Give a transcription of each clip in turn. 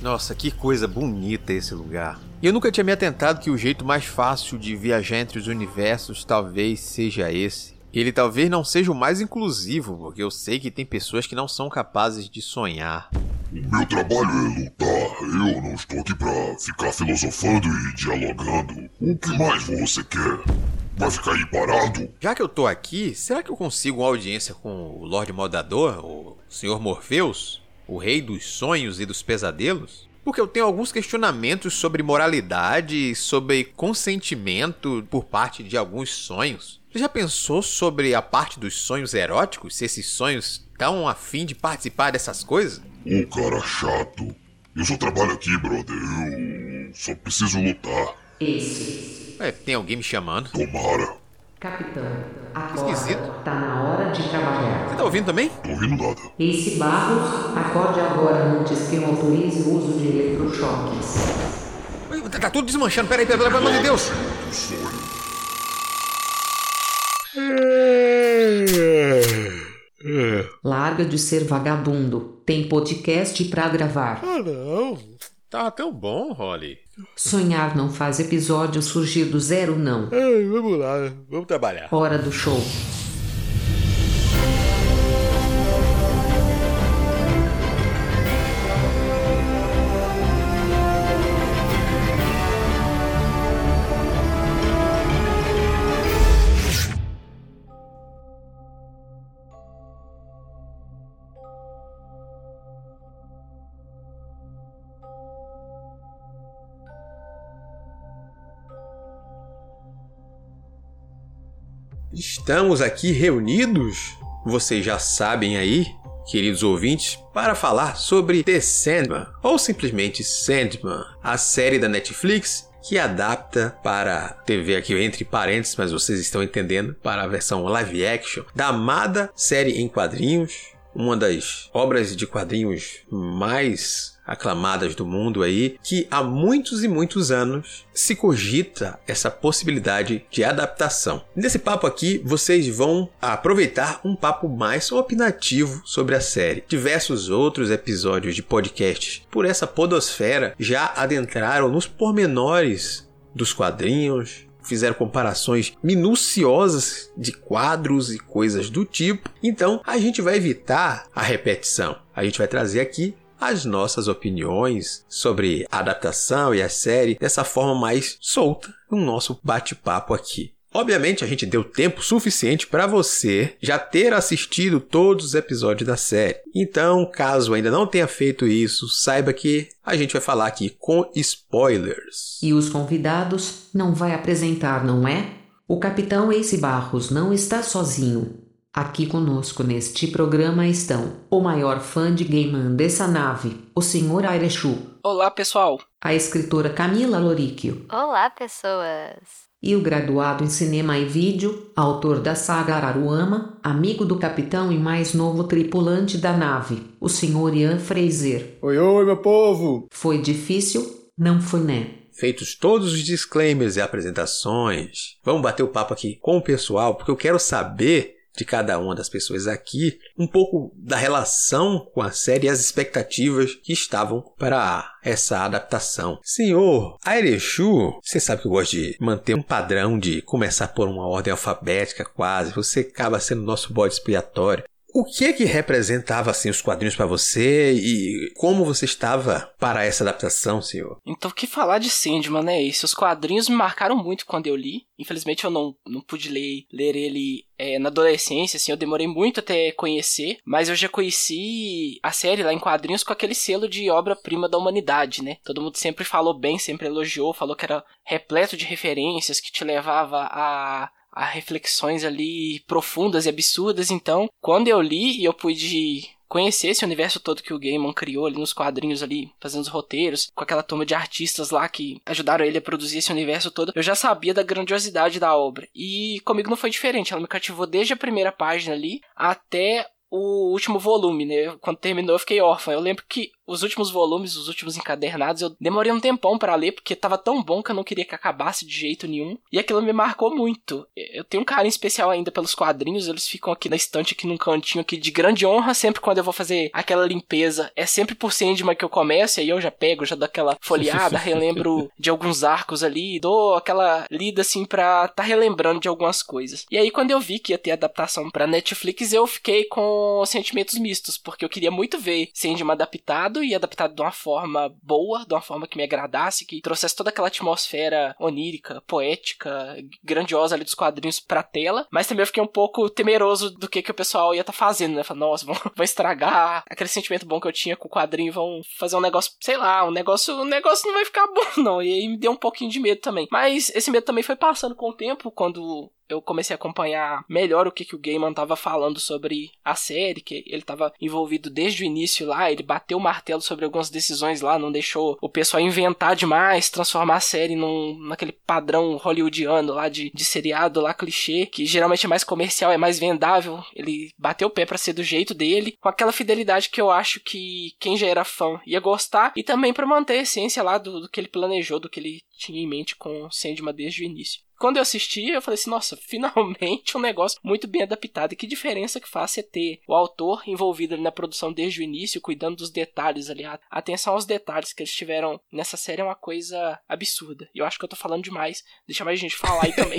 Nossa, que coisa bonita esse lugar. E eu nunca tinha me atentado que o jeito mais fácil de viajar entre os universos talvez seja esse. Ele talvez não seja o mais inclusivo, porque eu sei que tem pessoas que não são capazes de sonhar. O meu trabalho é lutar. Eu não estou aqui pra ficar filosofando e dialogando. O que mais você quer? Vai ficar aí parado? Já que eu tô aqui, será que eu consigo uma audiência com o Lorde Moldador, o Senhor Morpheus, o Rei dos Sonhos e dos Pesadelos? Porque eu tenho alguns questionamentos sobre moralidade, sobre consentimento por parte de alguns sonhos. Você já pensou sobre a parte dos sonhos eróticos? Se esses sonhos estão afim de participar dessas coisas? Ô cara chato. Eu só trabalho aqui, brother. Eu só preciso lutar. Esse. É, tem alguém me chamando. Tomara. Capitão, Esquisito. acorda. Tá na hora de trabalhar. Você tá ouvindo também? Tô ouvindo nada. Ace Barros, acorde agora antes que eu autorize o uso de eletrochoques. Tá, tá tudo desmanchando. Peraí, pelo amor de Deus. Sonho. Larga de ser vagabundo. Tem podcast pra gravar. Ah, não. Tá tão bom, Holly. Sonhar não faz episódio surgir do zero, não. vamos lá. Vamos trabalhar. Hora do show. Estamos aqui reunidos, vocês já sabem aí, queridos ouvintes, para falar sobre The Sandman, ou simplesmente Sandman, a série da Netflix que adapta para TV aqui entre parênteses, mas vocês estão entendendo, para a versão live action da amada série em quadrinhos, uma das obras de quadrinhos mais aclamadas do mundo aí, que há muitos e muitos anos se cogita essa possibilidade de adaptação. Nesse papo aqui, vocês vão aproveitar um papo mais opinativo sobre a série. Diversos outros episódios de podcasts por essa podosfera já adentraram nos pormenores dos quadrinhos, fizeram comparações minuciosas de quadros e coisas do tipo. Então, a gente vai evitar a repetição. A gente vai trazer aqui as nossas opiniões sobre a adaptação e a série dessa forma mais solta no nosso bate-papo aqui. Obviamente, a gente deu tempo suficiente para você já ter assistido todos os episódios da série. Então, caso ainda não tenha feito isso, saiba que a gente vai falar aqui com spoilers. E os convidados não vai apresentar, não é? O capitão Ace Barros não está sozinho. Aqui conosco neste programa estão o maior fã de Gaiman dessa nave, o Sr. Airechu, Olá, pessoal. a escritora Camila Loríquio Olá, pessoas! e o graduado em cinema e vídeo, autor da saga Araruama, amigo do capitão e mais novo tripulante da nave, o Sr. Ian Fraser. Oi, oi, meu povo! Foi difícil? Não foi, né? Feitos todos os disclaimers e apresentações, vamos bater o papo aqui com o pessoal, porque eu quero saber de cada uma das pessoas aqui um pouco da relação com a série e as expectativas que estavam para essa adaptação. Senhor Airechu, você sabe que eu gosto de manter um padrão de começar por uma ordem alfabética quase, você acaba sendo nosso bode expiatório. O que é que representava assim os quadrinhos para você e como você estava para essa adaptação, senhor? Então, o que falar de Sandman, né? E seus quadrinhos me marcaram muito quando eu li. Infelizmente, eu não, não pude ler, ler ele é, na adolescência, assim, eu demorei muito até conhecer, mas eu já conheci a série lá em quadrinhos com aquele selo de obra-prima da humanidade, né? Todo mundo sempre falou bem, sempre elogiou, falou que era repleto de referências, que te levava a a reflexões ali profundas e absurdas. Então, quando eu li e eu pude conhecer esse universo todo que o Gaiman criou ali nos quadrinhos ali, fazendo os roteiros, com aquela turma de artistas lá que ajudaram ele a produzir esse universo todo, eu já sabia da grandiosidade da obra. E comigo não foi diferente, ela me cativou desde a primeira página ali até o último volume, né? Quando terminou, eu fiquei órfã. Eu lembro que os últimos volumes, os últimos encadernados, eu demorei um tempão para ler, porque tava tão bom que eu não queria que acabasse de jeito nenhum. E aquilo me marcou muito. Eu tenho um carinho especial ainda pelos quadrinhos, eles ficam aqui na estante, aqui num cantinho aqui de grande honra, sempre quando eu vou fazer aquela limpeza. É sempre por Sandman que eu começo, e aí eu já pego, já dou aquela folheada, relembro de alguns arcos ali, dou aquela lida assim pra tá relembrando de algumas coisas. E aí quando eu vi que ia ter adaptação pra Netflix, eu fiquei com sentimentos mistos, porque eu queria muito ver Sandman adaptado e adaptado de uma forma boa, de uma forma que me agradasse, que trouxesse toda aquela atmosfera onírica, poética, grandiosa ali dos quadrinhos pra tela, mas também eu fiquei um pouco temeroso do que, que o pessoal ia estar tá fazendo, né? Falei, nossa, vão, vão estragar aquele sentimento bom que eu tinha com o quadrinho, vão fazer um negócio, sei lá, um negócio, um negócio não vai ficar bom, não. E aí me deu um pouquinho de medo também. Mas esse medo também foi passando com o tempo, quando eu comecei a acompanhar melhor o que, que o Gaiman tava falando sobre a série, que ele tava envolvido desde o início lá, ele bateu o martelo sobre algumas decisões lá, não deixou o pessoal inventar demais, transformar a série num, naquele padrão hollywoodiano lá de, de seriado lá clichê, que geralmente é mais comercial, é mais vendável. Ele bateu o pé para ser do jeito dele, com aquela fidelidade que eu acho que quem já era fã ia gostar, e também para manter a essência lá do, do que ele planejou, do que ele tinha em mente com Sandman desde o início. Quando eu assisti, eu falei assim, nossa, finalmente um negócio muito bem adaptado. E que diferença que faz você ter o autor envolvido ali na produção desde o início, cuidando dos detalhes ali. A atenção aos detalhes que eles tiveram nessa série é uma coisa absurda. E eu acho que eu tô falando demais. Deixa mais gente falar aí também.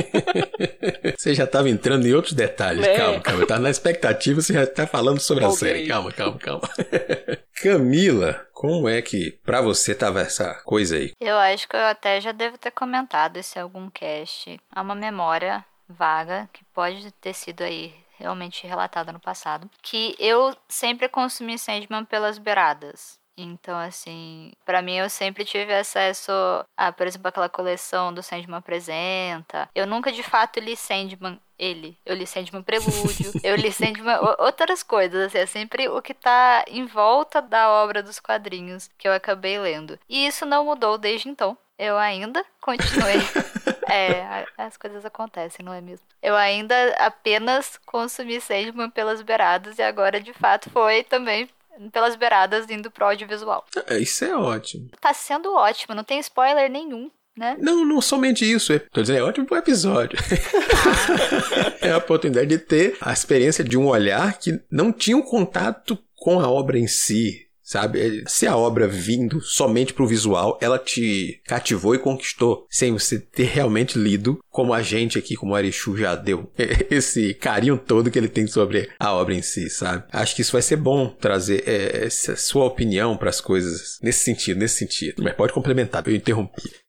você já tava entrando em outros detalhes. É. Calma, calma. Tá na expectativa, você já tá falando sobre a okay. série. Calma, calma, calma. Camila, como é que pra você tava essa coisa aí? Eu acho que eu até já devo ter comentado esse algum cast. Há uma memória vaga que pode ter sido aí realmente relatada no passado, que eu sempre consumi Sandman pelas beiradas. Então, assim, para mim eu sempre tive acesso a, por exemplo, aquela coleção do Sandman Apresenta. Eu nunca de fato li Sandman ele. Eu li Sandman Prelúdio, eu li Sandman outras coisas, assim, é sempre o que tá em volta da obra dos quadrinhos que eu acabei lendo. E isso não mudou desde então. Eu ainda continuei. é, as coisas acontecem, não é mesmo? Eu ainda apenas consumi Sandman pelas beiradas e agora de fato foi também pelas beiradas indo pro audiovisual. É, isso é ótimo. Tá sendo ótimo, não tem spoiler nenhum. Né? Não, não somente isso. É, tô dizendo, é ótimo pro episódio. é a oportunidade de ter a experiência de um olhar que não tinha um contato com a obra em si sabe? Se a obra vindo somente pro visual, ela te cativou e conquistou, sem você ter realmente lido, como a gente aqui, como o Arichu já deu, esse carinho todo que ele tem sobre a obra em si, sabe? Acho que isso vai ser bom trazer é, essa sua opinião para as coisas nesse sentido, nesse sentido. Mas pode complementar, eu interrompi.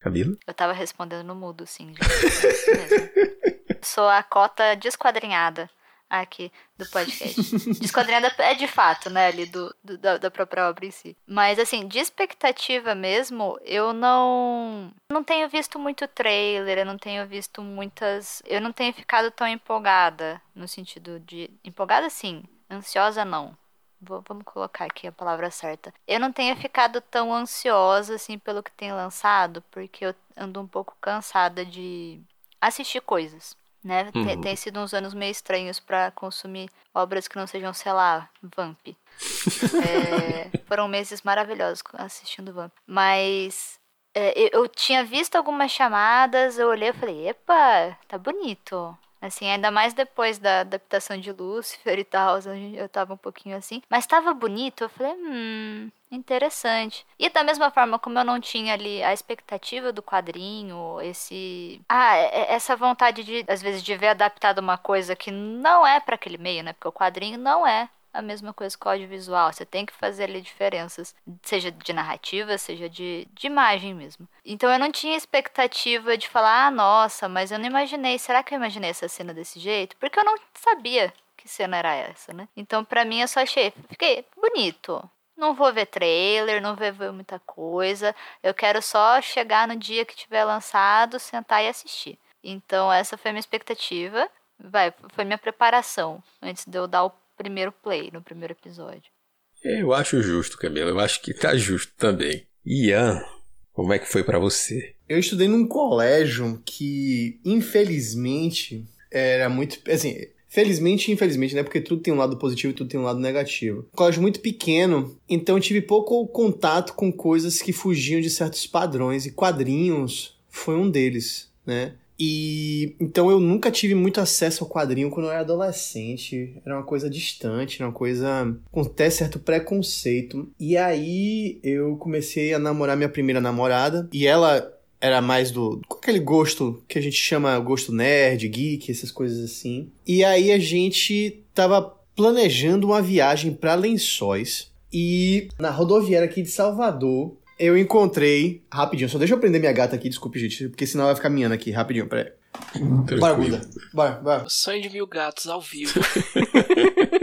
Camila? Eu tava respondendo no mudo, sim. Sou a cota desquadrinhada aqui do podcast. Desquadrinhada é de fato, né, ali do, do da, da, própria obra em si. Mas, assim, de expectativa mesmo, eu não. Não tenho visto muito trailer, eu não tenho visto muitas. Eu não tenho ficado tão empolgada, no sentido de. Empolgada, sim. Ansiosa, não. Vamos colocar aqui a palavra certa. Eu não tenho ficado tão ansiosa, assim, pelo que tem lançado, porque eu ando um pouco cansada de assistir coisas né? Uhum. Tem, tem, sido uns anos meio estranhos para consumir obras que não sejam, sei lá, Vamp. é, foram meses maravilhosos assistindo Vamp. Mas é, eu, eu, tinha visto algumas chamadas, eu olhei e falei, epa, tá bonito. Assim, ainda mais depois da adaptação de Lucifer e tal, eu tava um pouquinho assim. Mas tava bonito, eu falei, hum, interessante. E da mesma forma como eu não tinha ali a expectativa do quadrinho, esse. Ah, essa vontade de, às vezes, de ver adaptado uma coisa que não é para aquele meio, né? Porque o quadrinho não é a mesma coisa com o audiovisual. Você tem que fazer ali diferenças, seja de narrativa, seja de, de imagem mesmo. Então eu não tinha expectativa de falar, ah, nossa, mas eu não imaginei. Será que eu imaginei essa cena desse jeito? Porque eu não sabia que cena era essa, né? Então, pra mim, eu só achei, fiquei bonito. Não vou ver trailer, não vou ver muita coisa. Eu quero só chegar no dia que tiver lançado, sentar e assistir. Então, essa foi a minha expectativa. Vai, foi minha preparação antes de eu dar o primeiro play, no primeiro episódio. Eu acho justo, Camila. Eu acho que tá justo também. Ian, como é que foi para você? Eu estudei num colégio que, infelizmente, era muito. Assim, Felizmente e infelizmente, né? Porque tudo tem um lado positivo e tudo tem um lado negativo. Colégio muito pequeno, então eu tive pouco contato com coisas que fugiam de certos padrões e quadrinhos foi um deles, né? E então eu nunca tive muito acesso ao quadrinho quando eu era adolescente. Era uma coisa distante, uma coisa com até certo preconceito. E aí eu comecei a namorar minha primeira namorada. E ela era mais do. com aquele gosto que a gente chama gosto nerd, geek, essas coisas assim. E aí a gente tava planejando uma viagem para Lençóis. E na rodoviária aqui de Salvador, eu encontrei. Rapidinho, só deixa eu prender minha gata aqui, desculpe, gente, porque senão ela vai ficar miando aqui, rapidinho, peraí. Bora, Buda. Bora, bora. Sonho de mil gatos ao vivo.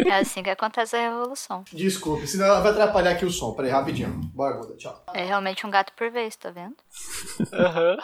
É assim que acontece a revolução. Desculpe, senão ela vai atrapalhar aqui o som. Peraí, rapidinho. Bora, Buda, tchau. É realmente um gato por vez, tá vendo? Aham.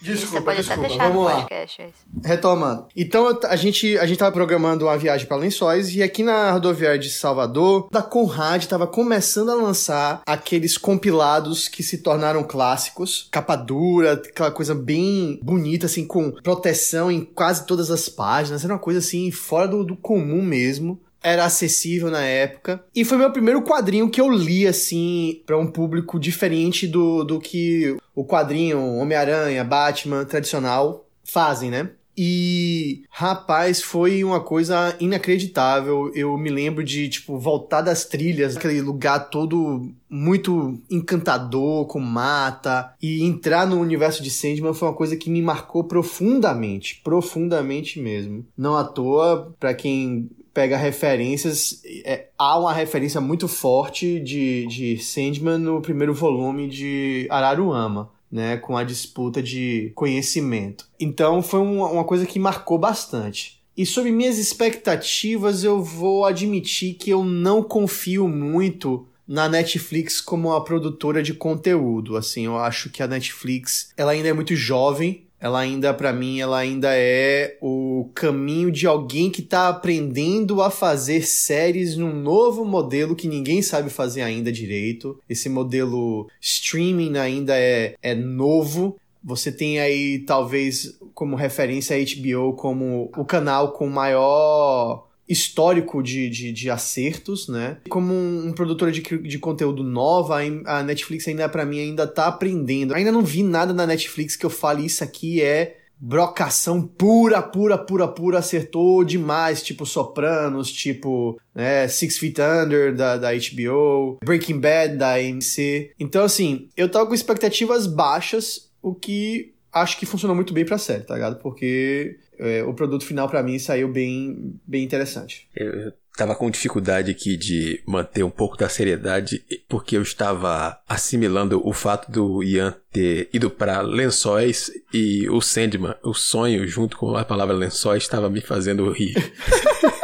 Desculpa, Você pode até desculpa. deixar no Vamos lá. podcast isso. Retomando. Então a gente, a gente tava programando uma viagem para Lençóis e aqui na rodoviária de Salvador, da Conrad tava começando a lançar aqueles compilados que se tornaram clássicos, capa dura, aquela coisa bem bonita assim com proteção em quase todas as páginas, era uma coisa assim fora do, do comum mesmo. Era acessível na época. E foi meu primeiro quadrinho que eu li, assim, para um público diferente do, do que o quadrinho Homem-Aranha, Batman tradicional fazem, né? E, rapaz, foi uma coisa inacreditável. Eu me lembro de, tipo, voltar das trilhas, aquele lugar todo muito encantador, com mata, e entrar no universo de Sandman foi uma coisa que me marcou profundamente, profundamente mesmo. Não à toa, pra quem pega referências, é, há uma referência muito forte de, de Sandman no primeiro volume de Araruama né, com a disputa de conhecimento. Então foi uma, uma coisa que marcou bastante. E sobre minhas expectativas, eu vou admitir que eu não confio muito na Netflix como uma produtora de conteúdo. Assim, eu acho que a Netflix, ela ainda é muito jovem. Ela ainda, para mim, ela ainda é o caminho de alguém que tá aprendendo a fazer séries num novo modelo que ninguém sabe fazer ainda direito. Esse modelo streaming ainda é, é novo. Você tem aí, talvez, como referência a HBO como o canal com maior histórico de, de, de acertos, né? Como um, um produtor de, de conteúdo nova, a Netflix ainda, para mim, ainda tá aprendendo. Ainda não vi nada na Netflix que eu fale isso aqui é brocação pura, pura, pura, pura, acertou demais, tipo Sopranos, tipo né, Six Feet Under da, da HBO, Breaking Bad da AMC. Então, assim, eu tava com expectativas baixas, o que acho que funcionou muito bem pra série, tá ligado? Porque é, o produto final para mim saiu bem, bem interessante. Eu tava com dificuldade aqui de manter um pouco da seriedade, porque eu estava assimilando o fato do Ian ter ido para lençóis e o Sandman, o sonho, junto com a palavra lençóis, estava me fazendo rir.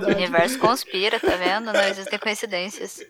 O universo conspira, tá vendo? Não existem coincidências.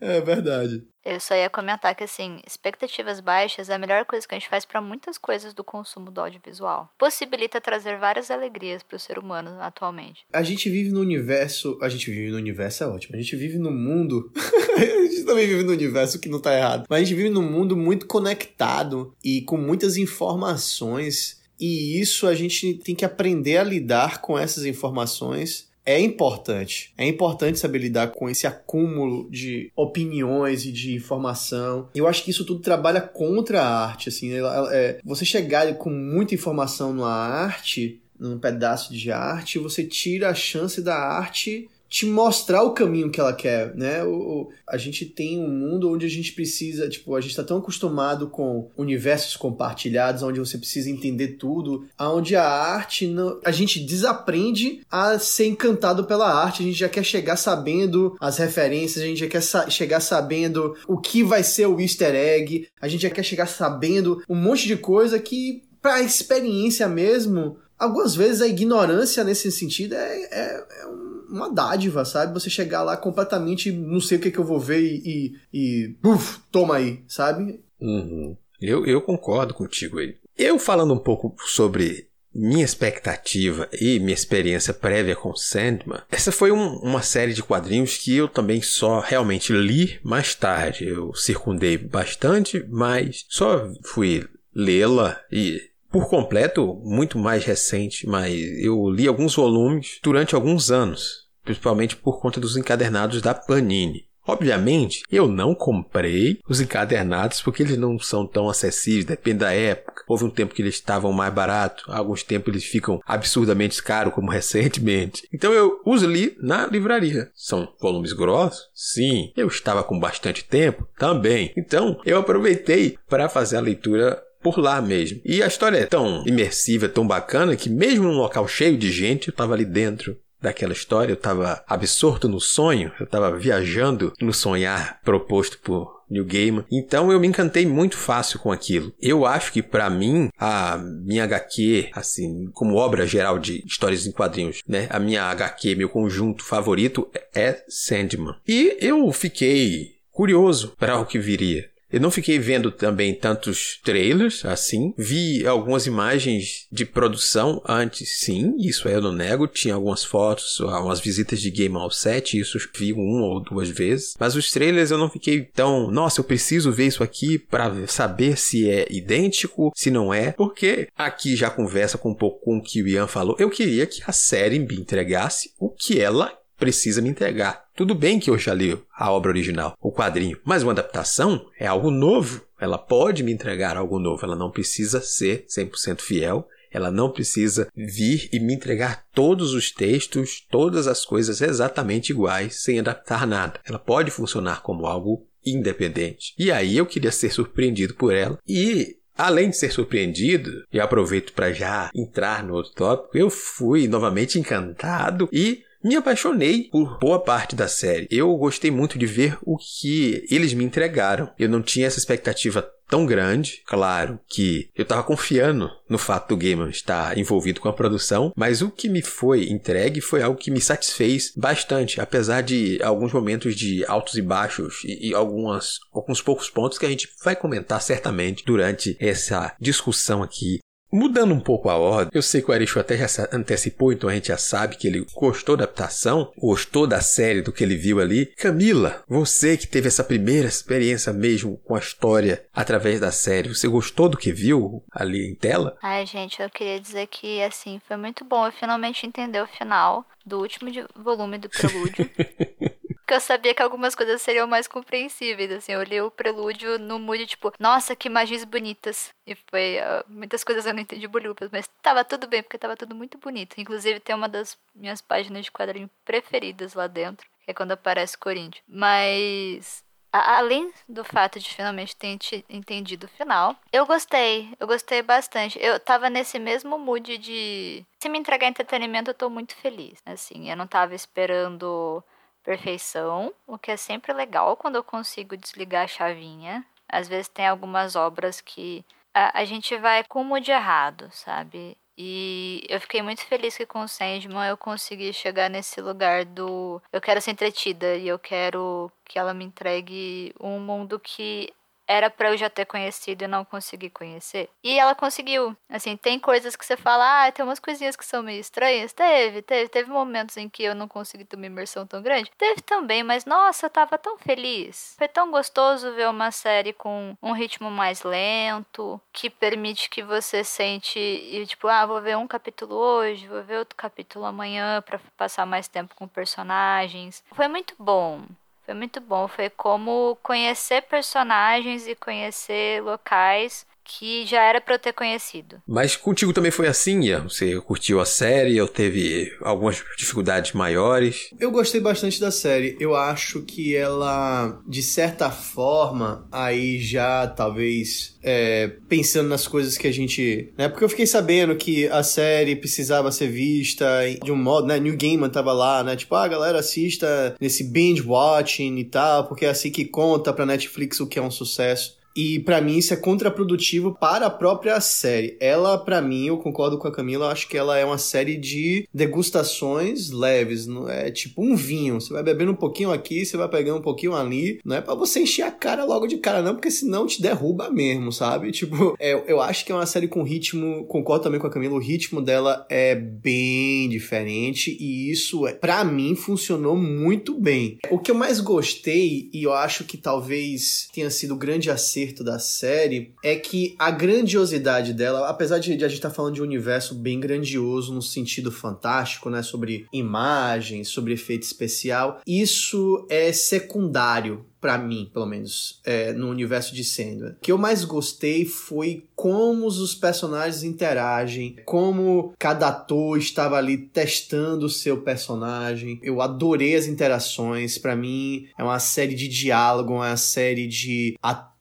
É verdade. Eu só ia comentar que, assim, expectativas baixas é a melhor coisa que a gente faz para muitas coisas do consumo do audiovisual. Possibilita trazer várias alegrias para o ser humano atualmente. A gente vive no universo. A gente vive no universo é ótimo. A gente vive no mundo. a gente também vive no universo que não tá errado. Mas a gente vive num mundo muito conectado e com muitas informações. E isso a gente tem que aprender a lidar com essas informações é importante. É importante saber lidar com esse acúmulo de opiniões e de informação. Eu acho que isso tudo trabalha contra a arte, assim. É, você chegar com muita informação numa arte, num pedaço de arte, você tira a chance da arte te mostrar o caminho que ela quer, né? O, a gente tem um mundo onde a gente precisa, tipo, a gente está tão acostumado com universos compartilhados, onde você precisa entender tudo, aonde a arte, não, a gente desaprende a ser encantado pela arte, a gente já quer chegar sabendo as referências, a gente já quer sa chegar sabendo o que vai ser o easter egg, a gente já quer chegar sabendo um monte de coisa que, pra experiência mesmo, algumas vezes a ignorância nesse sentido é, é, é um uma dádiva, sabe? Você chegar lá completamente, não sei o que, que eu vou ver e, e, e uf, toma aí, sabe? Uhum. Eu, eu concordo contigo aí. Eu falando um pouco sobre minha expectativa e minha experiência prévia com Sandman, essa foi um, uma série de quadrinhos que eu também só realmente li mais tarde. Eu circundei bastante, mas só fui lê-la e por completo muito mais recente, mas eu li alguns volumes durante alguns anos, principalmente por conta dos encadernados da Panini. Obviamente, eu não comprei os encadernados porque eles não são tão acessíveis, depende da época. Houve um tempo que eles estavam mais baratos, alguns tempos eles ficam absurdamente caros, como recentemente. Então eu os li na livraria. São volumes grossos? Sim. Eu estava com bastante tempo? Também. Então eu aproveitei para fazer a leitura por lá mesmo. E a história é tão imersiva, tão bacana, que mesmo num local cheio de gente, eu estava ali dentro daquela história, eu estava absorto no sonho, eu estava viajando no sonhar proposto por New Gaiman. Então eu me encantei muito fácil com aquilo. Eu acho que para mim a minha HQ, assim, como obra geral de histórias em quadrinhos, né, a minha HQ, meu conjunto favorito é Sandman. E eu fiquei curioso para o que viria. Eu não fiquei vendo também tantos trailers assim. Vi algumas imagens de produção antes, sim, isso eu não nego. Tinha algumas fotos, algumas visitas de game ao set, isso vi uma ou duas vezes. Mas os trailers eu não fiquei tão, nossa, eu preciso ver isso aqui para saber se é idêntico, se não é, porque aqui já conversa com um pouco com o que o Ian falou. Eu queria que a série me entregasse o que ela precisa me entregar. Tudo bem que eu já li a obra original, o quadrinho, mas uma adaptação é algo novo. Ela pode me entregar algo novo, ela não precisa ser 100% fiel, ela não precisa vir e me entregar todos os textos, todas as coisas exatamente iguais, sem adaptar nada. Ela pode funcionar como algo independente. E aí eu queria ser surpreendido por ela e Além de ser surpreendido, e aproveito para já entrar no outro tópico, eu fui novamente encantado e me apaixonei por boa parte da série. Eu gostei muito de ver o que eles me entregaram. Eu não tinha essa expectativa tão grande, claro que eu estava confiando no fato do Gaiman estar envolvido com a produção, mas o que me foi entregue foi algo que me satisfez bastante, apesar de alguns momentos de altos e baixos e, e algumas, alguns poucos pontos que a gente vai comentar certamente durante essa discussão aqui Mudando um pouco a ordem, eu sei que o Aristo até já antecipou, então a gente já sabe que ele gostou da adaptação, gostou da série, do que ele viu ali. Camila, você que teve essa primeira experiência mesmo com a história através da série, você gostou do que viu ali em tela? Ai, gente, eu queria dizer que, assim, foi muito bom eu finalmente entender o final do último volume do Prelúdio. Porque eu sabia que algumas coisas seriam mais compreensíveis, assim. Eu li o prelúdio no mood, tipo, nossa, que imagens bonitas. E foi, uh, muitas coisas eu não entendi bolhupas, mas tava tudo bem, porque tava tudo muito bonito. Inclusive, tem uma das minhas páginas de quadrinho preferidas lá dentro, que é quando aparece Corinthians. Mas além do fato de finalmente ter entendido o final, eu gostei, eu gostei bastante. Eu tava nesse mesmo mood de se me entregar entretenimento, eu tô muito feliz, assim. Eu não tava esperando perfeição, o que é sempre legal quando eu consigo desligar a chavinha. Às vezes tem algumas obras que a, a gente vai com o mood errado, sabe? E eu fiquei muito feliz que com o Sandman eu consegui chegar nesse lugar do eu quero ser entretida e eu quero que ela me entregue um mundo que era para eu já ter conhecido e não consegui conhecer. E ela conseguiu. Assim, tem coisas que você fala, ah, tem umas coisinhas que são meio estranhas. Teve, teve, teve momentos em que eu não consegui ter uma imersão tão grande. Teve também, mas nossa, eu tava tão feliz. Foi tão gostoso ver uma série com um ritmo mais lento, que permite que você sente e tipo, ah, vou ver um capítulo hoje, vou ver outro capítulo amanhã para passar mais tempo com personagens. Foi muito bom. Foi muito bom. Foi como conhecer personagens e conhecer locais que já era para eu ter conhecido. Mas contigo também foi assim, Ian? Você curtiu a série ou teve algumas dificuldades maiores? Eu gostei bastante da série. Eu acho que ela, de certa forma, aí já talvez é, pensando nas coisas que a gente. Né? Porque eu fiquei sabendo que a série precisava ser vista de um modo, né? New Gaiman tava lá, né? Tipo, ah, galera, assista nesse binge watching e tal, porque é assim que conta pra Netflix o que é um sucesso. E para mim isso é contraprodutivo para a própria série. Ela, para mim, eu concordo com a Camila, acho que ela é uma série de degustações leves, não é tipo um vinho. Você vai bebendo um pouquinho aqui, você vai pegando um pouquinho ali. Não é para você encher a cara logo de cara, não, porque senão te derruba mesmo, sabe? Tipo, é, eu acho que é uma série com ritmo, concordo também com a Camila, o ritmo dela é bem diferente e isso, é, para mim, funcionou muito bem. O que eu mais gostei, e eu acho que talvez tenha sido grande acerto acerto da série é que a grandiosidade dela, apesar de, de a gente estar tá falando de um universo bem grandioso no sentido fantástico, né, sobre imagens, sobre efeito especial, isso é secundário para mim, pelo menos, é, no universo de Sandman. O que eu mais gostei foi como os personagens interagem, como cada ator estava ali testando o seu personagem. Eu adorei as interações. Para mim, é uma série de diálogo, é uma série de ator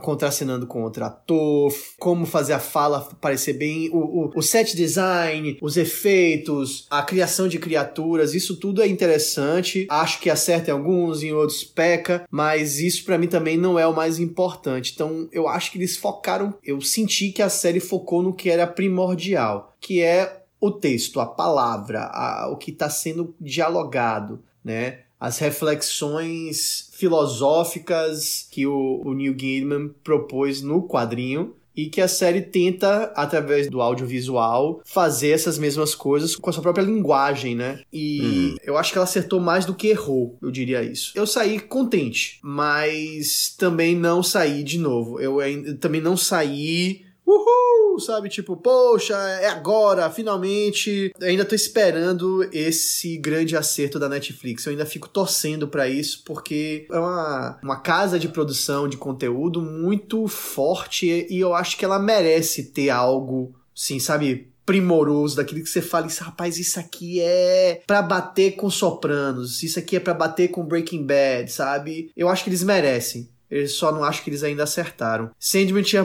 contracenando com outro ator, como fazer a fala parecer bem, o, o, o, set design, os efeitos, a criação de criaturas, isso tudo é interessante. Acho que acerta em alguns, em outros peca, mas isso para mim também não é o mais importante. Então eu acho que eles focaram, eu senti que a série focou no que era primordial, que é o texto, a palavra, a, o que está sendo dialogado, né? As reflexões filosóficas que o, o Neil Gaiman propôs no quadrinho e que a série tenta, através do audiovisual, fazer essas mesmas coisas com a sua própria linguagem, né? E uhum. eu acho que ela acertou mais do que errou, eu diria isso. Eu saí contente, mas também não saí de novo. Eu, eu também não saí. Uhul! sabe? Tipo, poxa, é agora, finalmente. Eu ainda tô esperando esse grande acerto da Netflix. Eu ainda fico torcendo para isso, porque é uma, uma casa de produção de conteúdo muito forte e eu acho que ela merece ter algo, sim, sabe? primoroso, daquilo que você fala, isso, rapaz, isso aqui é para bater com Sopranos, isso aqui é para bater com Breaking Bad, sabe? Eu acho que eles merecem. Eu só não acho que eles ainda acertaram. Sandman tinha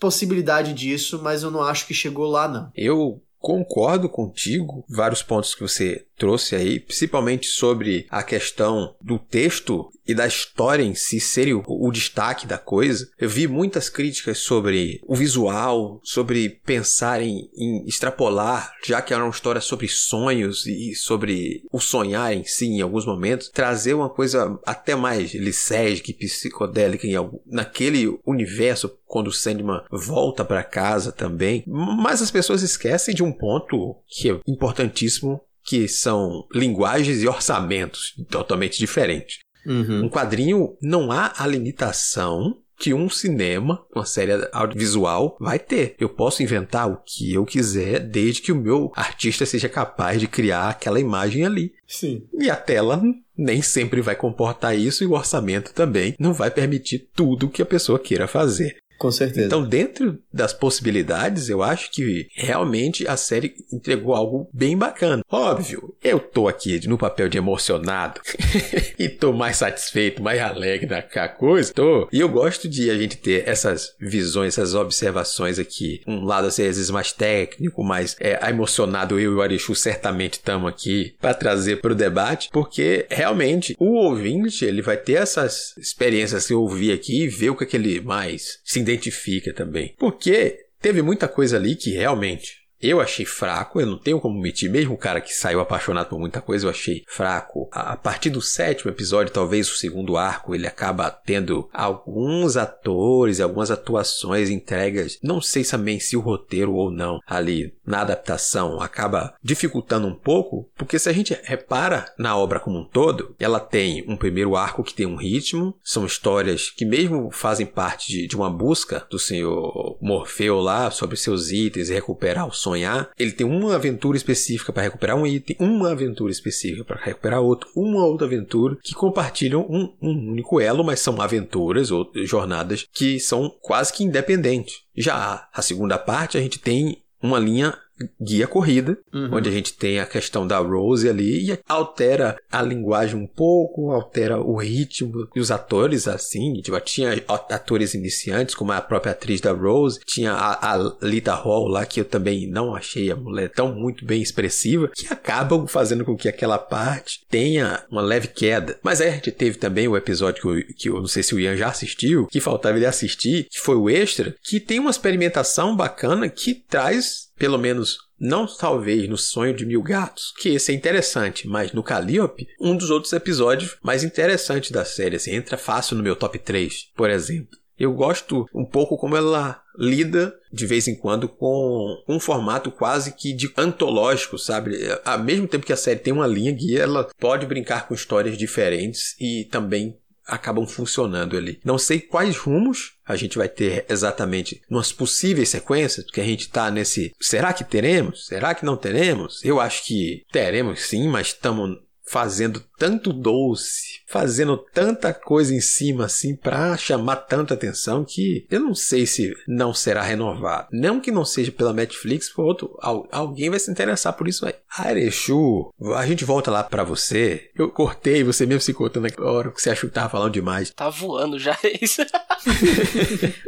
possibilidade disso, mas eu não acho que chegou lá, não. Eu concordo contigo, vários pontos que você trouxe aí, principalmente sobre a questão do texto e da história em si ser o, o, destaque da coisa. Eu vi muitas críticas sobre o visual, sobre pensar em, em, extrapolar, já que era uma história sobre sonhos e sobre o sonhar em si, em alguns momentos, trazer uma coisa até mais lisérgica e psicodélica em naquele universo quando o Sandman volta para casa também. Mas as pessoas esquecem de um ponto que é importantíssimo que são linguagens e orçamentos totalmente diferentes. Uhum. Um quadrinho não há a limitação que um cinema, uma série audiovisual, vai ter. Eu posso inventar o que eu quiser, desde que o meu artista seja capaz de criar aquela imagem ali. Sim. E a tela nem sempre vai comportar isso e o orçamento também não vai permitir tudo que a pessoa queira fazer. Com certeza. Então, dentro das possibilidades, eu acho que realmente a série entregou algo bem bacana. Óbvio, eu tô aqui no papel de emocionado e tô mais satisfeito, mais alegre na coisa. Tô. E eu gosto de a gente ter essas visões, essas observações aqui. Um lado, às vezes, mais técnico, mais é, emocionado. Eu e o Arishu certamente estamos aqui para trazer para o debate, porque realmente o ouvinte ele vai ter essas experiências que eu ouvi aqui e ver o que, é que ele mais se identifica também. Porque teve muita coisa ali que realmente eu achei fraco, eu não tenho como mentir, mesmo o cara que saiu apaixonado por muita coisa, eu achei fraco. A partir do sétimo episódio, talvez o segundo arco, ele acaba tendo alguns atores algumas atuações entregas, não sei também se o roteiro ou não, ali na adaptação, acaba dificultando um pouco, porque se a gente repara na obra como um todo, ela tem um primeiro arco que tem um ritmo, são histórias que mesmo fazem parte de, de uma busca do senhor Morfeu lá sobre seus itens e recuperar o som sonhar, ele tem uma aventura específica para recuperar um item, uma aventura específica para recuperar outro, uma outra aventura que compartilham um, um único elo, mas são aventuras ou jornadas que são quase que independentes. Já a segunda parte, a gente tem uma linha guia corrida, uhum. onde a gente tem a questão da Rose ali e altera a linguagem um pouco, altera o ritmo e os atores assim, tipo, tinha atores iniciantes como a própria atriz da Rose, tinha a, a Lita Hall lá que eu também não achei a mulher tão muito bem expressiva, que acabam fazendo com que aquela parte tenha uma leve queda. Mas aí a gente teve também o episódio que eu, que eu não sei se o Ian já assistiu, que faltava ele assistir, que foi o extra, que tem uma experimentação bacana que traz pelo menos não talvez no Sonho de Mil Gatos, que esse é interessante, mas no Calliope, um dos outros episódios mais interessantes da série, assim, entra fácil no meu top 3, por exemplo. Eu gosto um pouco como ela lida de vez em quando com um formato quase que de antológico, sabe? Ao mesmo tempo que a série tem uma linha guia, ela pode brincar com histórias diferentes e também acabam funcionando ali. Não sei quais rumos a gente vai ter exatamente nas possíveis sequências, porque a gente está nesse. Será que teremos? Será que não teremos? Eu acho que teremos sim, mas estamos fazendo tanto doce, fazendo tanta coisa em cima assim para chamar tanta atenção que eu não sei se não será renovado. Não que não seja pela Netflix, por outro, alguém vai se interessar por isso aí. Arechu, a gente volta lá para você. Eu cortei, você mesmo se cortando na hora que você achou que tava falando demais. Tá voando já isso.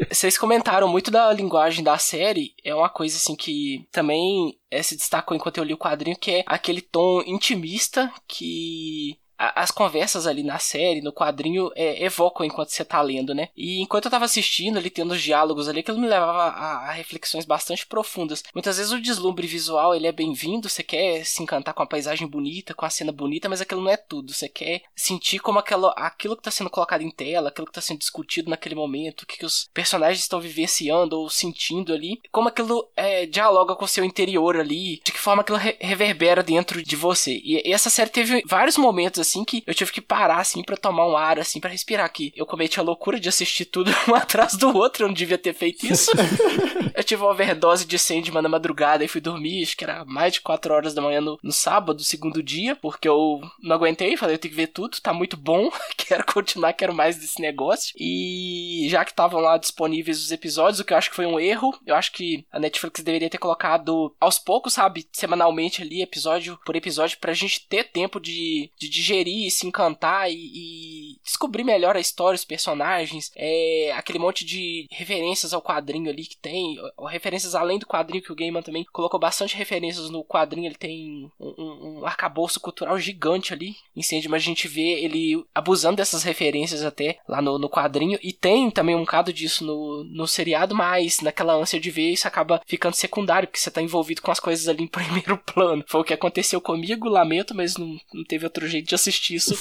Vocês comentaram muito da linguagem da série, é uma coisa assim que também é, se destacou enquanto eu li o quadrinho, que é aquele tom intimista que as conversas ali na série, no quadrinho, é, evocam enquanto você tá lendo, né? E enquanto eu tava assistindo ali, tendo os diálogos ali, aquilo me levava a, a, reflexões bastante profundas. Muitas vezes o deslumbre visual, ele é bem-vindo, você quer se encantar com a paisagem bonita, com a cena bonita, mas aquilo não é tudo. Você quer sentir como aquilo, aquilo que tá sendo colocado em tela, aquilo que tá sendo discutido naquele momento, o que, que os personagens estão vivenciando ou sentindo ali, como aquilo é, dialoga com o seu interior ali, de que forma aquilo re reverbera dentro de você. E, e essa série teve vários momentos assim assim que eu tive que parar assim para tomar um ar assim para respirar aqui. Eu cometi a loucura de assistir tudo um atrás do outro, eu não devia ter feito isso. eu tive uma overdose de Sandman na madrugada e fui dormir, acho que era mais de 4 horas da manhã no, no sábado, segundo dia, porque eu não aguentei, falei, eu tenho que ver tudo, tá muito bom, quero continuar, quero mais desse negócio. E já que estavam lá disponíveis os episódios, o que eu acho que foi um erro, eu acho que a Netflix deveria ter colocado aos poucos, sabe, semanalmente ali, episódio por episódio, pra gente ter tempo de, de digerir digerir, se encantar e, e, descobrir melhor a história, os personagens, é, aquele monte de referências ao quadrinho ali que tem, ou referências além do quadrinho que o Gaiman também colocou bastante referências no quadrinho, ele tem um, um, um arcabouço cultural gigante ali em Sandman, a gente vê ele abusando dessas referências até lá no, no quadrinho, e tem também um bocado disso no, no seriado, mas naquela ânsia de ver isso acaba ficando secundário, porque você tá envolvido com as coisas ali em primeiro plano. Foi o que aconteceu comigo, lamento, mas não, não teve outro jeito de assistir isso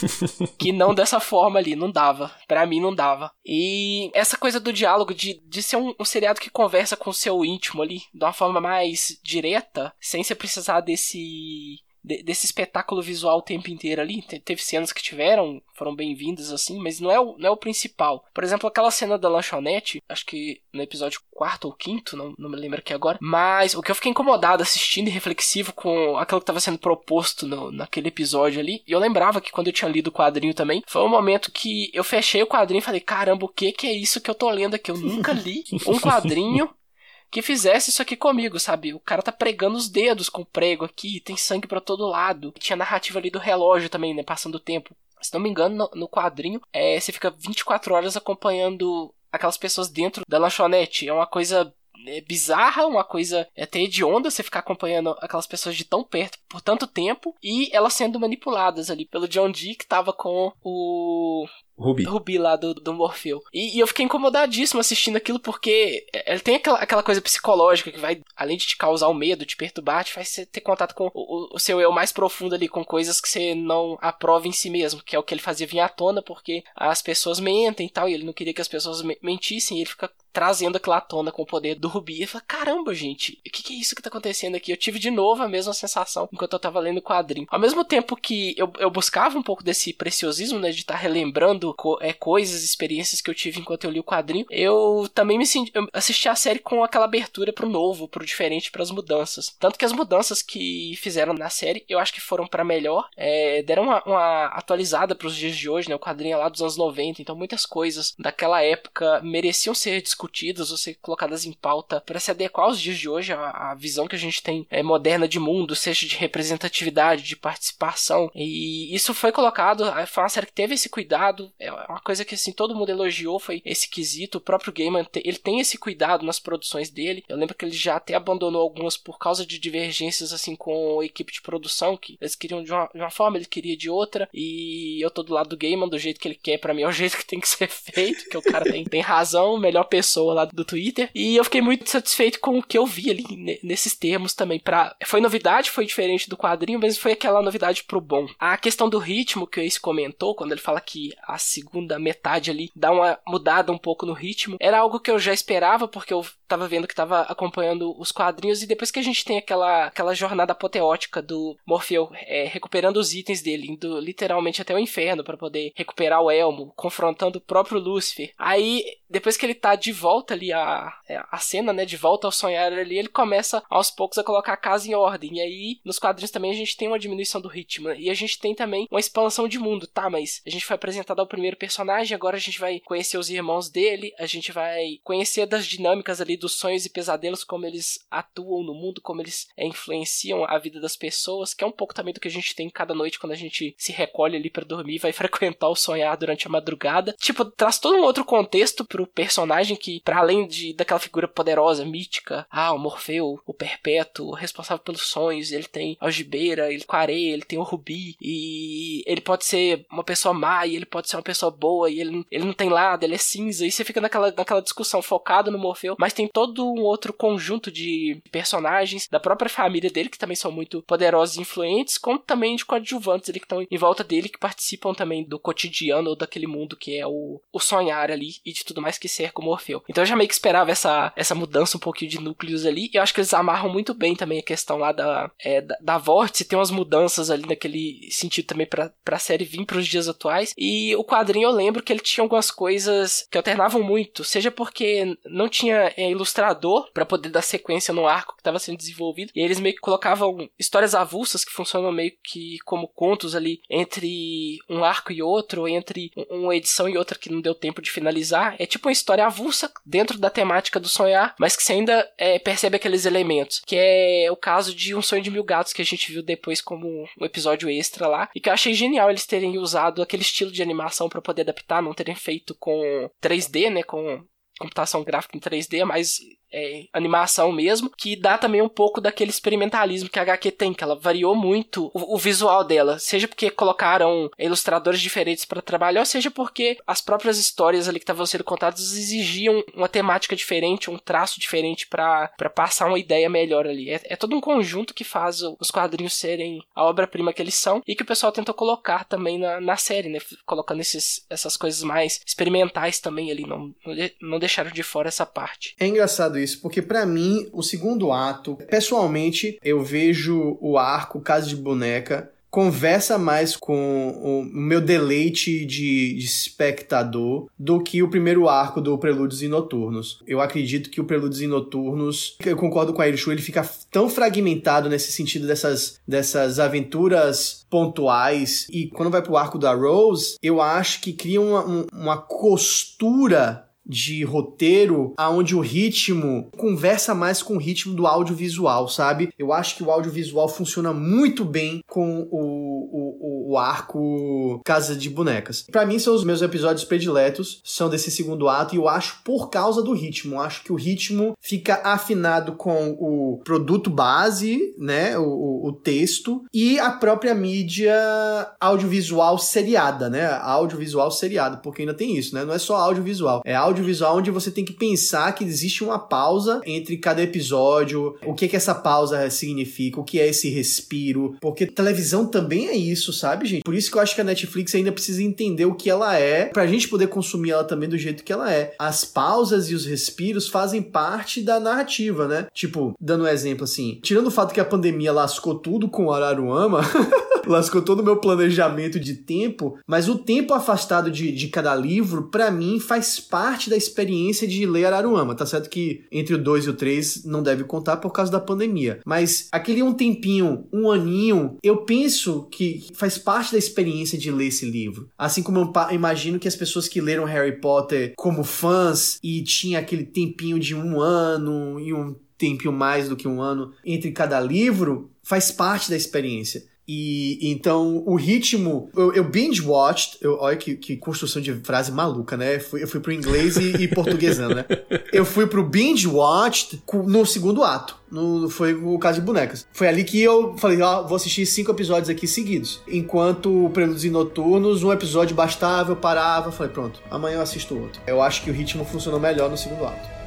que não dessa forma ali, não dava. para mim não dava. E essa coisa do diálogo, de, de ser um, um seriado que conversa com o seu íntimo ali, de uma forma mais direta, sem você precisar desse desse espetáculo visual o tempo inteiro ali. teve cenas que tiveram, foram bem-vindas assim, mas não é, o, não é o principal. Por exemplo, aquela cena da lanchonete, acho que no episódio quarto ou quinto, não, não me lembro aqui agora. Mas o que eu fiquei incomodado assistindo e reflexivo com aquilo que estava sendo proposto no, naquele episódio ali, e eu lembrava que quando eu tinha lido o quadrinho também, foi um momento que eu fechei o quadrinho e falei: caramba, o que, que é isso que eu tô lendo aqui? Eu nunca li um quadrinho que fizesse isso aqui comigo, sabe? O cara tá pregando os dedos com o prego aqui, tem sangue para todo lado. Tinha narrativa ali do relógio também, né? Passando o tempo. Se não me engano, no, no quadrinho, é, você fica 24 horas acompanhando aquelas pessoas dentro da lanchonete. É uma coisa é bizarra, uma coisa até hedionda você ficar acompanhando aquelas pessoas de tão perto por tanto tempo e elas sendo manipuladas ali pelo John Dee que tava com o Ruby. Ruby lá do, do Morfeu. E, e, eu fiquei incomodadíssimo assistindo aquilo porque ele tem aquela, aquela coisa psicológica que vai, além de te causar o medo, te perturbar, te faz você ter contato com o, o, seu eu mais profundo ali, com coisas que você não aprova em si mesmo, que é o que ele fazia vir à tona porque as pessoas mentem e tal, e ele não queria que as pessoas mentissem, e ele fica trazendo aquela à tona com o poder do Rubi. E fala, caramba, gente, o que, que, é isso que tá acontecendo aqui? Eu tive de novo a mesma sensação enquanto eu tava lendo o quadrinho. Ao mesmo tempo que eu, eu buscava um pouco desse preciosismo, né, de estar tá relembrando co é, coisas, experiências que eu tive enquanto eu li o quadrinho, eu também me senti, assisti a série com aquela abertura pro novo, pro diferente, para as mudanças. Tanto que as mudanças que fizeram na série, eu acho que foram para melhor, é, deram uma, uma atualizada para os dias de hoje, né, o quadrinho é lá dos anos 90, então muitas coisas daquela época mereciam ser discutidas discutidas ou ser colocadas em pauta para se adequar aos dias de hoje, a, a, visão que a gente tem é, moderna de mundo, seja de representatividade, de participação. E isso foi colocado, foi uma série que teve esse cuidado, é uma coisa que assim todo mundo elogiou, foi esse quesito. O próprio Gaiman, ele tem esse cuidado nas produções dele. Eu lembro que ele já até abandonou algumas por causa de divergências assim com a equipe de produção, que eles queriam de uma, de uma forma, ele queria de outra. E eu tô do lado do Gaiman, do jeito que ele quer, para mim é o jeito que tem que ser feito, que o cara tem, tem razão, melhor pessoa pessoa lá do Twitter. E eu fiquei muito satisfeito com o que eu vi ali nesses termos também. Pra... Foi novidade, foi diferente do quadrinho, mas foi aquela novidade pro bom. A questão do ritmo que o Ace comentou, quando ele fala que a segunda metade ali dá uma mudada um pouco no ritmo, era algo que eu já esperava, porque eu tava vendo que tava acompanhando os quadrinhos, e depois que a gente tem aquela, aquela jornada apoteótica do Morfeu é, recuperando os itens dele, indo literalmente até o inferno para poder recuperar o elmo, confrontando o próprio Lúcifer. Aí, depois que ele tá de volta ali a, é, a cena, né, de volta ao sonhar ali, ele começa aos poucos a colocar a casa em ordem. E aí, nos quadrinhos também a gente tem uma diminuição do ritmo, né? e a gente tem também uma expansão de mundo, tá? Mas a gente foi apresentado ao primeiro personagem, agora a gente vai conhecer os irmãos dele, a gente vai conhecer das dinâmicas ali dos sonhos e pesadelos, como eles atuam no mundo, como eles é, influenciam a vida das pessoas, que é um pouco também do que a gente tem cada noite quando a gente se recolhe ali para dormir, vai frequentar o sonhar durante a madrugada. Tipo, traz todo um outro contexto pro personagem que, para além de daquela figura poderosa, mítica, ah, o Morfeu, o Perpétuo, responsável pelos sonhos, ele tem algibeira, ele com areia, ele tem o rubi, e ele pode ser uma pessoa má, e ele pode ser uma pessoa boa, e ele, ele não tem lado, ele é cinza, e você fica naquela, naquela discussão focado no Morfeu, mas tem todo um outro conjunto de personagens da própria família dele, que também são muito poderosos e influentes, como também de coadjuvantes ali que estão em volta dele, que participam também do cotidiano ou daquele mundo que é o, o sonhar ali e de tudo mais que cerca o Morfeu. Então eu já meio que esperava essa, essa mudança um pouquinho de núcleos ali, e eu acho que eles amarram muito bem também a questão lá da, é, da, da Vórtice, tem umas mudanças ali naquele sentido também pra, pra série vir pros dias atuais, e o quadrinho eu lembro que ele tinha algumas coisas que alternavam muito, seja porque não tinha é, ilustrador para poder dar sequência no arco que estava sendo desenvolvido, e eles meio que colocavam histórias avulsas que funcionam meio que como contos ali entre um arco e outro, ou entre uma edição e outra que não deu tempo de finalizar. É tipo uma história avulsa dentro da temática do sonhar, mas que você ainda é, percebe aqueles elementos. Que é o caso de Um Sonho de Mil Gatos, que a gente viu depois como um episódio extra lá, e que eu achei genial eles terem usado aquele estilo de animação para poder adaptar, não terem feito com 3D, né, com computação gráfica em 3D, mas é, animação mesmo, que dá também um pouco daquele experimentalismo que a HQ tem, que ela variou muito o, o visual dela, seja porque colocaram ilustradores diferentes para trabalhar, ou seja porque as próprias histórias ali que estavam sendo contadas exigiam uma temática diferente, um traço diferente para passar uma ideia melhor ali. É, é, todo um conjunto que faz os quadrinhos serem a obra-prima que eles são e que o pessoal tentou colocar também na, na série, né? Colocando esses, essas coisas mais experimentais também ali, não, não deixaram de fora essa parte. É engraçado isso, porque para mim, o segundo ato, pessoalmente, eu vejo o arco Casa de Boneca conversa mais com o meu deleite de, de, espectador do que o primeiro arco do Prelúdios e Noturnos. Eu acredito que o Prelúdios e Noturnos, eu concordo com a Irishu, ele fica tão fragmentado nesse sentido dessas, dessas aventuras pontuais e quando vai pro arco da Rose, eu acho que cria uma, uma costura de roteiro aonde o ritmo conversa mais com o ritmo do audiovisual, sabe? Eu acho que o audiovisual funciona muito bem com o, o, o arco Casa de Bonecas. Para mim são os meus episódios prediletos, são desse segundo ato e eu acho por causa do ritmo. Eu acho que o ritmo fica afinado com o produto base, né, o, o texto e a própria mídia audiovisual seriada, né? Audiovisual seriada, porque ainda tem isso, né? Não é só audiovisual, é audiovisual audiovisual onde você tem que pensar que existe uma pausa entre cada episódio, o que que essa pausa significa, o que é esse respiro, porque televisão também é isso, sabe, gente? Por isso que eu acho que a Netflix ainda precisa entender o que ela é, pra gente poder consumir ela também do jeito que ela é. As pausas e os respiros fazem parte da narrativa, né? Tipo, dando um exemplo assim, tirando o fato que a pandemia lascou tudo com o Araruama, lascou todo o meu planejamento de tempo, mas o tempo afastado de, de cada livro, para mim, faz parte da experiência de ler Araruama. Tá certo que entre o 2 e o 3 não deve contar por causa da pandemia, mas aquele um tempinho, um aninho, eu penso que faz parte da experiência de ler esse livro. Assim como eu imagino que as pessoas que leram Harry Potter como fãs e tinha aquele tempinho de um ano e um tempinho mais do que um ano entre cada livro, faz parte da experiência. E então o ritmo. Eu, eu binge-watched. Olha que, que, construção de frase maluca, né? Eu fui, eu fui pro inglês e, e portuguesando, né? Eu fui pro binge-watched no segundo ato. No, foi o caso de bonecas. Foi ali que eu falei, ó, vou assistir cinco episódios aqui seguidos. Enquanto Prelúdios e Noturnos, um episódio bastava, eu parava, falei, pronto, amanhã eu assisto outro. Eu acho que o ritmo funcionou melhor no segundo ato.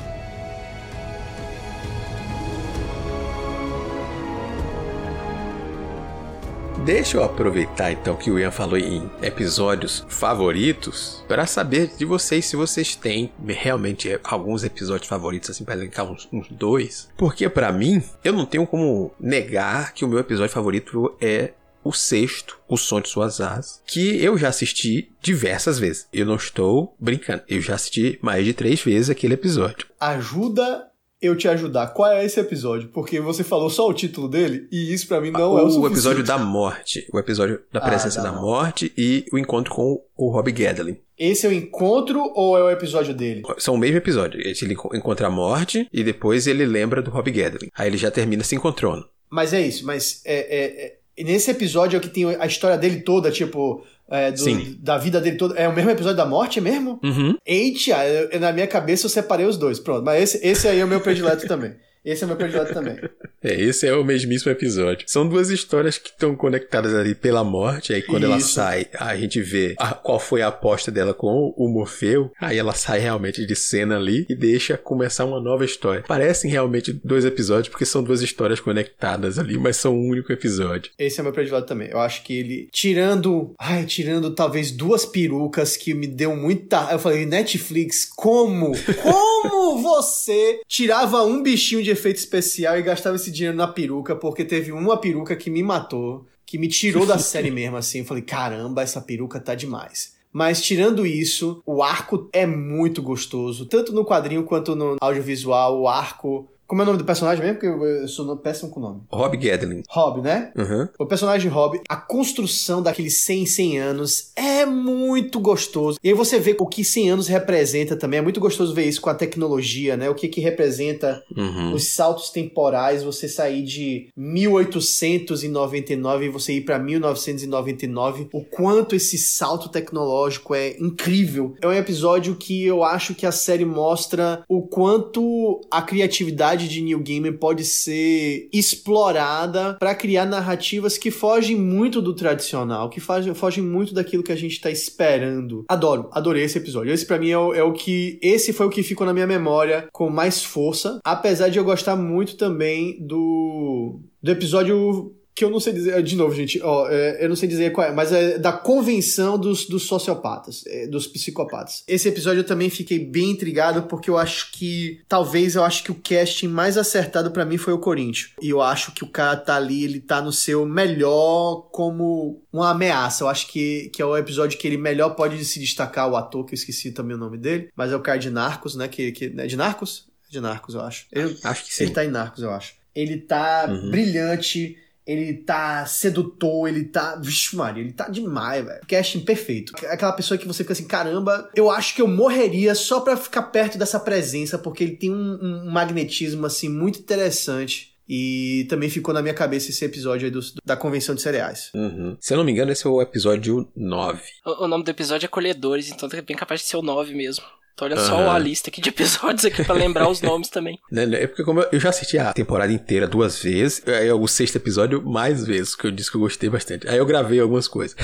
Deixa eu aproveitar então que o Ian falou em episódios favoritos para saber de vocês se vocês têm realmente alguns episódios favoritos assim para elencar uns, uns dois, porque para mim eu não tenho como negar que o meu episódio favorito é o sexto, O Som de Suas Asas, que eu já assisti diversas vezes. Eu não estou brincando, eu já assisti mais de três vezes aquele episódio. Ajuda eu te ajudar. Qual é esse episódio? Porque você falou só o título dele e isso para mim não é o suficiente. O episódio da morte. O episódio da presença ah, da, da morte e o encontro com o Rob Gadlin. Esse é o encontro ou é o episódio dele? São o mesmo episódio. Ele encontra a morte e depois ele lembra do Rob Gadlin. Aí ele já termina se encontrando. Mas é isso, mas é, é, é, nesse episódio é o que tem a história dele toda, tipo, é, do, Sim. da vida dele toda. É o mesmo episódio da morte, mesmo? Uhum. Eita, na minha cabeça eu separei os dois. Pronto, mas esse, esse aí é o meu predileto também. Esse é o meu predileto também. É, esse é o mesmíssimo episódio. São duas histórias que estão conectadas ali pela morte. Aí quando Isso. ela sai, a gente vê a, qual foi a aposta dela com o Morfeu. Aí ela sai realmente de cena ali e deixa começar uma nova história. Parecem realmente dois episódios porque são duas histórias conectadas ali, mas são um único episódio. Esse é o meu predileto também. Eu acho que ele, tirando, ai, tirando talvez duas perucas que me deu muita. Eu falei, Netflix, como? Como você tirava um bichinho de efeito especial e gastava esse dinheiro na peruca, porque teve uma peruca que me matou, que me tirou da série mesmo, assim. Eu falei, caramba, essa peruca tá demais. Mas tirando isso, o arco é muito gostoso. Tanto no quadrinho quanto no audiovisual, o arco como é o nome do personagem mesmo? Porque eu sou péssimo com o nome. Rob Gadlin. Rob, né? Uhum. O personagem Rob, a construção daqueles 100, 100 anos é muito gostoso. E aí você vê o que 100 anos representa também. É muito gostoso ver isso com a tecnologia, né? O que que representa uhum. os saltos temporais, você sair de 1899 e você ir para 1999. O quanto esse salto tecnológico é incrível. É um episódio que eu acho que a série mostra o quanto a criatividade de New Gamer pode ser explorada para criar narrativas que fogem muito do tradicional, que fogem muito daquilo que a gente tá esperando. Adoro, adorei esse episódio. Esse para mim é o, é o que. Esse foi o que ficou na minha memória com mais força. Apesar de eu gostar muito também do. Do episódio que eu não sei dizer, de novo, gente, ó, é, eu não sei dizer qual é, mas é da convenção dos, dos sociopatas, é, dos psicopatas. Esse episódio eu também fiquei bem intrigado porque eu acho que, talvez eu acho que o casting mais acertado para mim foi o Corinthians. E eu acho que o cara tá ali, ele tá no seu melhor como uma ameaça. Eu acho que, que é o episódio que ele melhor pode se destacar, o ator, que eu esqueci também o nome dele, mas é o cara de Narcos, né, que, que é de Narcos? De Narcos, eu acho. Ele, acho que sim. Ele tá em Narcos, eu acho. Ele tá uhum. brilhante, ele tá sedutor, ele tá. Vixe, Maria, ele tá demais, velho. Casting perfeito. Aquela pessoa que você fica assim, caramba, eu acho que eu morreria só pra ficar perto dessa presença, porque ele tem um, um magnetismo, assim, muito interessante. E também ficou na minha cabeça esse episódio aí do, da convenção de cereais. Uhum. Se eu não me engano, esse é o episódio 9. O, o nome do episódio é Colhedores, então é bem capaz de ser o 9 mesmo. Então olha uhum. só a lista aqui de episódios aqui para lembrar os nomes também. Né, né, é porque como eu já assisti a temporada inteira duas vezes, aí o sexto episódio mais vezes, que eu disse que eu gostei bastante. Aí eu gravei algumas coisas.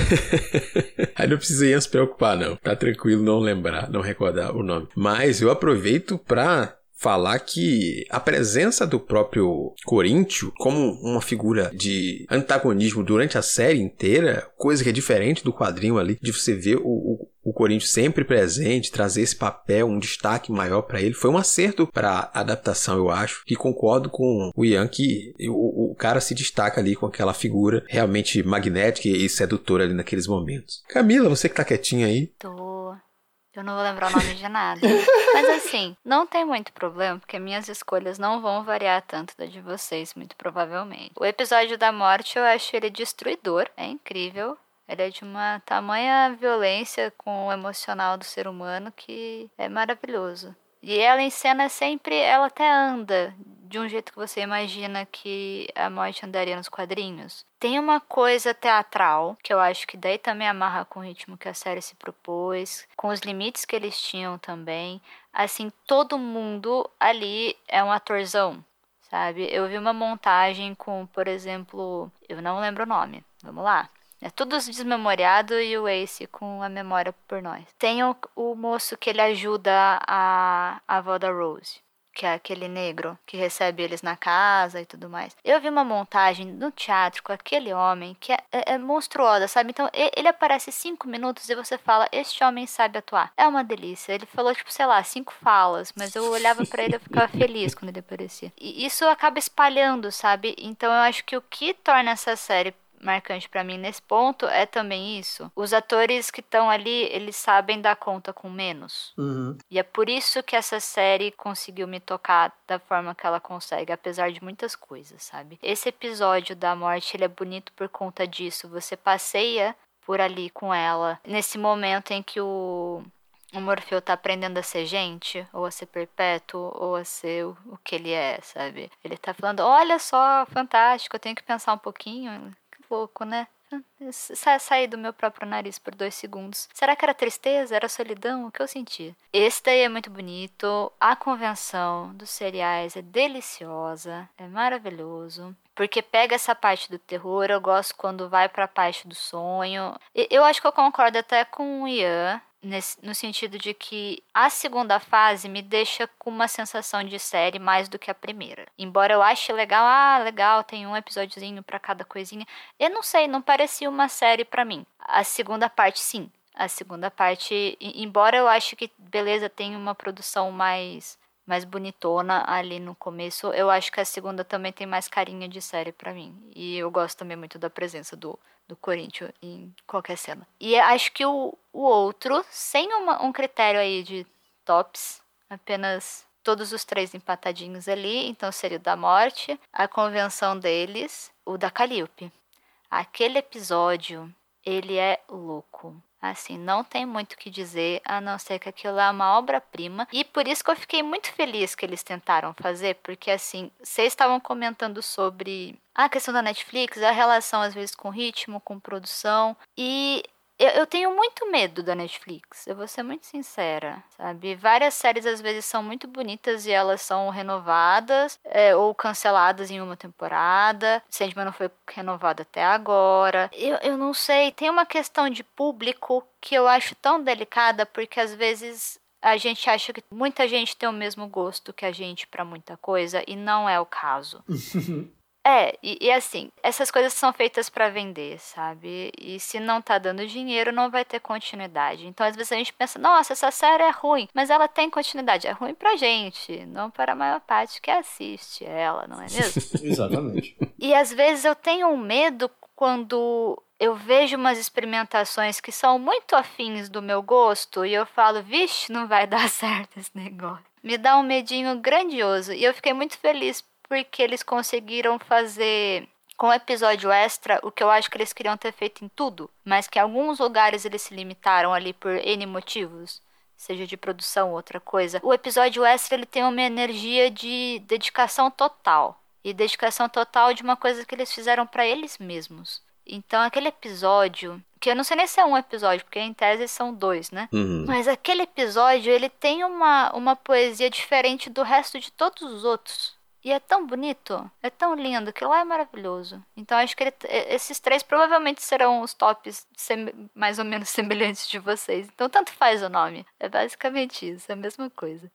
aí não precisei se preocupar não. Tá tranquilo não lembrar, não recordar o nome. Mas eu aproveito pra falar que a presença do próprio Corinthians como uma figura de antagonismo durante a série inteira, coisa que é diferente do quadrinho ali, de você ver o, o, o Corinthians sempre presente, trazer esse papel, um destaque maior para ele, foi um acerto para adaptação, eu acho. E concordo com o Ian que o, o cara se destaca ali com aquela figura realmente magnética e sedutora ali naqueles momentos. Camila, você que tá quietinha aí. Tô eu não vou lembrar o nome de nada. Mas assim, não tem muito problema, porque minhas escolhas não vão variar tanto da de vocês, muito provavelmente. O episódio da morte eu acho ele destruidor, é incrível. É de uma tamanha violência com o emocional do ser humano que é maravilhoso. E ela em cena sempre, ela até anda de um jeito que você imagina que a morte andaria nos quadrinhos. Tem uma coisa teatral, que eu acho que daí também amarra com o ritmo que a série se propôs, com os limites que eles tinham também. Assim, todo mundo ali é um atorzão, sabe? Eu vi uma montagem com, por exemplo, eu não lembro o nome. Vamos lá. É tudo desmemoriado e o Ace com a memória por nós. Tem o, o moço que ele ajuda a, a avó da Rose. que é aquele negro que recebe eles na casa e tudo mais. Eu vi uma montagem no teatro com aquele homem que é, é, é monstruosa, sabe? Então ele aparece cinco minutos e você fala: Este homem sabe atuar. É uma delícia. Ele falou, tipo, sei lá, cinco falas, mas eu olhava para ele e ficava feliz quando ele aparecia. E isso acaba espalhando, sabe? Então eu acho que o que torna essa série marcante para mim nesse ponto é também isso. Os atores que estão ali, eles sabem dar conta com menos. Uhum. E é por isso que essa série conseguiu me tocar da forma que ela consegue, apesar de muitas coisas, sabe? Esse episódio da morte, ele é bonito por conta disso. Você passeia por ali com ela. Nesse momento em que o o Morfeu tá aprendendo a ser gente, ou a ser perpétuo, ou a ser o, o que ele é, sabe? Ele tá falando, olha só, fantástico, eu tenho que pensar um pouquinho pouco, né? Sa saí do meu próprio nariz por dois segundos. Será que era tristeza? Era solidão? O que eu senti? Esse daí é muito bonito. A convenção dos cereais é deliciosa, é maravilhoso. Porque pega essa parte do terror, eu gosto quando vai pra parte do sonho. Eu acho que eu concordo até com o Ian Nesse, no sentido de que a segunda fase me deixa com uma sensação de série mais do que a primeira. Embora eu ache legal, ah, legal, tem um episódiozinho para cada coisinha. Eu não sei, não parecia uma série para mim. A segunda parte, sim. A segunda parte, embora eu ache que, beleza, tem uma produção mais mais bonitona ali no começo. Eu acho que a segunda também tem mais carinha de série para mim. E eu gosto também muito da presença do, do Corinthians em qualquer cena. E acho que o, o outro, sem uma, um critério aí de tops, apenas todos os três empatadinhos ali, então seria o da morte, a convenção deles, o da Calliope. Aquele episódio, ele é louco. Assim, não tem muito o que dizer, a não ser que aquilo é uma obra-prima. E por isso que eu fiquei muito feliz que eles tentaram fazer, porque assim, vocês estavam comentando sobre a questão da Netflix, a relação às vezes com ritmo, com produção. E eu, eu, tenho muito medo da Netflix, eu vou ser muito sincera, sabe? Várias séries às vezes são muito bonitas e elas são renovadas é, ou canceladas em uma temporada. Sandman não foi renovado até agora. Eu, eu não sei, tem uma questão de público que eu acho tão delicada porque às vezes a gente acha que muita gente tem o mesmo gosto que a gente para muita coisa e não é o caso. É, e, e, assim, essas coisas são feitas para vender, sabe? E se não tá dando dinheiro, não vai ter continuidade. Então, às vezes a gente pensa, nossa, essa série é ruim, mas ela tem continuidade. É ruim pra gente, não para a maior parte que assiste ela, não é mesmo? Exatamente. E às vezes eu tenho um medo quando eu vejo umas experimentações que são muito afins do meu gosto e eu falo, vixe, não vai dar certo esse negócio. Me dá um medinho grandioso. E eu fiquei muito feliz porque eles conseguiram fazer com o episódio extra o que eu acho que eles queriam ter feito em tudo, mas que em alguns lugares eles se limitaram ali por N motivos, seja de produção ou outra coisa. O episódio extra ele tem uma energia de dedicação total e dedicação total de uma coisa que eles fizeram para eles mesmos. Então aquele episódio, que eu não sei nem se é um episódio, porque em tese são dois, né? Uhum. Mas aquele episódio, ele tem uma, uma poesia diferente do resto de todos os outros. E é tão bonito, é tão lindo, que lá é maravilhoso. Então acho que ele, esses três provavelmente serão os tops mais ou menos semelhantes de vocês. Então tanto faz o nome. É basicamente isso, é a mesma coisa.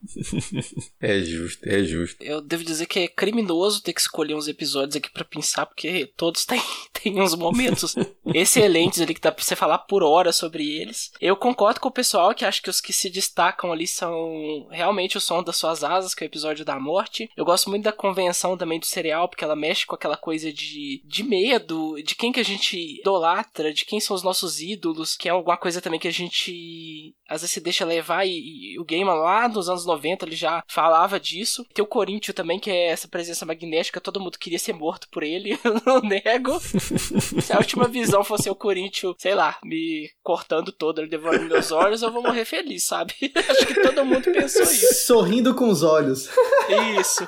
é justo, é justo. Eu devo dizer que é criminoso ter que escolher uns episódios aqui para pensar, porque todos têm, têm uns momentos excelentes ali que dá pra você falar por horas sobre eles. Eu concordo com o pessoal que acha que os que se destacam ali são realmente o som das suas asas, que é o episódio da morte. Eu gosto muito da convenção também do serial, porque ela mexe com aquela coisa de, de medo, de quem que a gente idolatra, de quem são os nossos ídolos, que é alguma coisa também que a gente às vezes se deixa levar e, e o Gaiman lá nos anos 90 ele já falava disso. Tem o Corinthians também, que é essa presença magnética, todo mundo queria ser morto por ele, eu não nego. Se a última visão fosse o Corinthians, sei lá, me cortando todo, ele devorando meus olhos, eu vou morrer feliz, sabe? Acho que todo mundo pensou isso. Sorrindo com os olhos. Isso.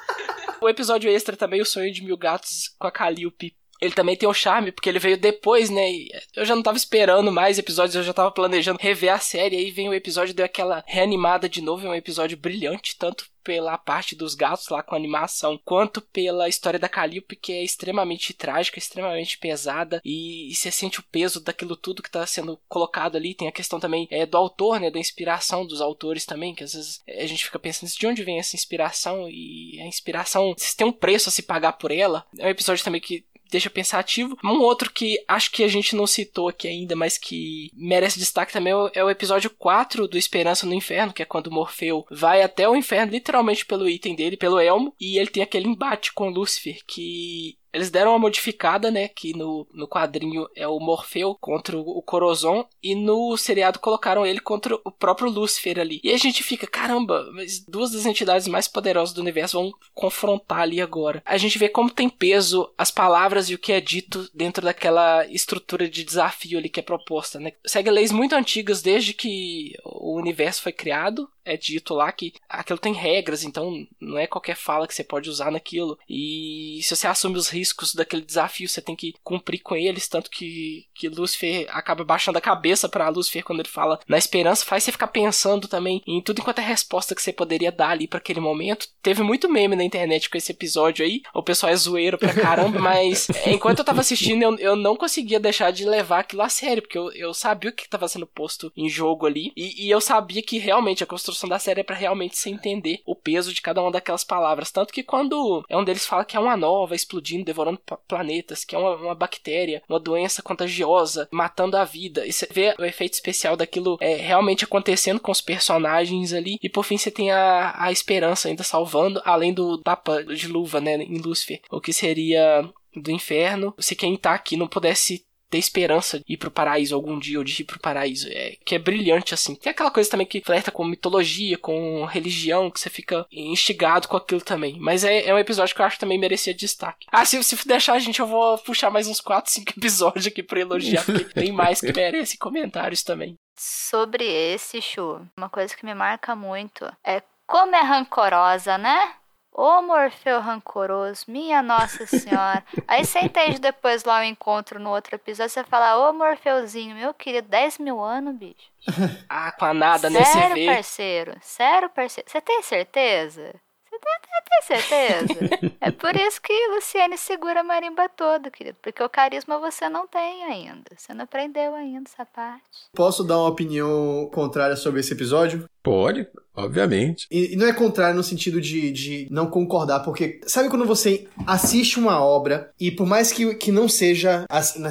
O episódio extra também, O Sonho de Mil Gatos com a Calliope ele também tem um charme, porque ele veio depois, né? Eu já não tava esperando mais episódios, eu já tava planejando rever a série. Aí vem o episódio, deu aquela reanimada de novo. É um episódio brilhante, tanto pela parte dos gatos lá com animação, quanto pela história da Calliope, que é extremamente trágica, extremamente pesada, e, e você sente o peso daquilo tudo que tá sendo colocado ali. Tem a questão também é, do autor, né? Da inspiração dos autores também, que às vezes a gente fica pensando de onde vem essa inspiração, e a inspiração, se tem um preço a se pagar por ela. É um episódio também que deixa pensativo. Um outro que acho que a gente não citou aqui ainda, mas que merece destaque também é o episódio 4 do Esperança no Inferno, que é quando Morfeu vai até o inferno, literalmente pelo item dele, pelo elmo, e ele tem aquele embate com Lúcifer, que eles deram uma modificada, né? Que no, no quadrinho é o Morfeu contra o Corozon. E no seriado colocaram ele contra o próprio Lúcifer ali. E a gente fica, caramba, mas duas das entidades mais poderosas do universo vão confrontar ali agora. A gente vê como tem peso as palavras e o que é dito dentro daquela estrutura de desafio ali que é proposta, né? Segue leis muito antigas desde que o universo foi criado é dito lá que aquilo tem regras, então não é qualquer fala que você pode usar naquilo. E se você assume os riscos daquele desafio, você tem que cumprir com eles, tanto que, que Lúcifer acaba baixando a cabeça para Lúcifer quando ele fala na esperança, faz você ficar pensando também em tudo enquanto é resposta que você poderia dar ali para aquele momento. Teve muito meme na internet com esse episódio aí, o pessoal é zoeiro pra caramba, mas enquanto eu tava assistindo, eu, eu não conseguia deixar de levar aquilo a sério, porque eu, eu sabia o que estava sendo posto em jogo ali, e, e eu sabia que realmente a construção construção da série é para realmente se entender o peso de cada uma daquelas palavras. Tanto que quando é um deles fala que é uma nova explodindo, devorando planetas, que é uma, uma bactéria, uma doença contagiosa, matando a vida. E você vê o efeito especial daquilo é, realmente acontecendo com os personagens ali. E por fim você tem a, a esperança ainda salvando, além do tapa de luva, né, em Lúcifer. O que seria do inferno. Se quem tá aqui não pudesse ter esperança de ir pro paraíso algum dia, ou de ir pro paraíso. É, que é brilhante, assim. Tem aquela coisa também que flerta com mitologia, com religião, que você fica instigado com aquilo também. Mas é, é um episódio que eu acho que também merecia destaque. Ah, se, se deixar, a gente, eu vou puxar mais uns 4, 5 episódios aqui pra elogiar, porque tem mais que merece comentários também. Sobre esse, Chu, uma coisa que me marca muito é como é rancorosa, né? Ô Morfeu rancoroso, minha Nossa Senhora. Aí você entende depois lá o encontro no outro episódio, você fala, ô Morfeuzinho, meu querido, 10 mil anos, bicho. ah, com a nada, né? Sério, parceiro? Sério, parceiro? Você tem certeza? Você tem, tem certeza? é por isso que Luciane segura a marimba toda, querido. Porque o carisma você não tem ainda. Você não aprendeu ainda essa parte. Posso dar uma opinião contrária sobre esse episódio? Pode, obviamente. E, e, não é contrário no sentido de, de não concordar, porque sabe quando você assiste uma obra e por mais que, que não seja,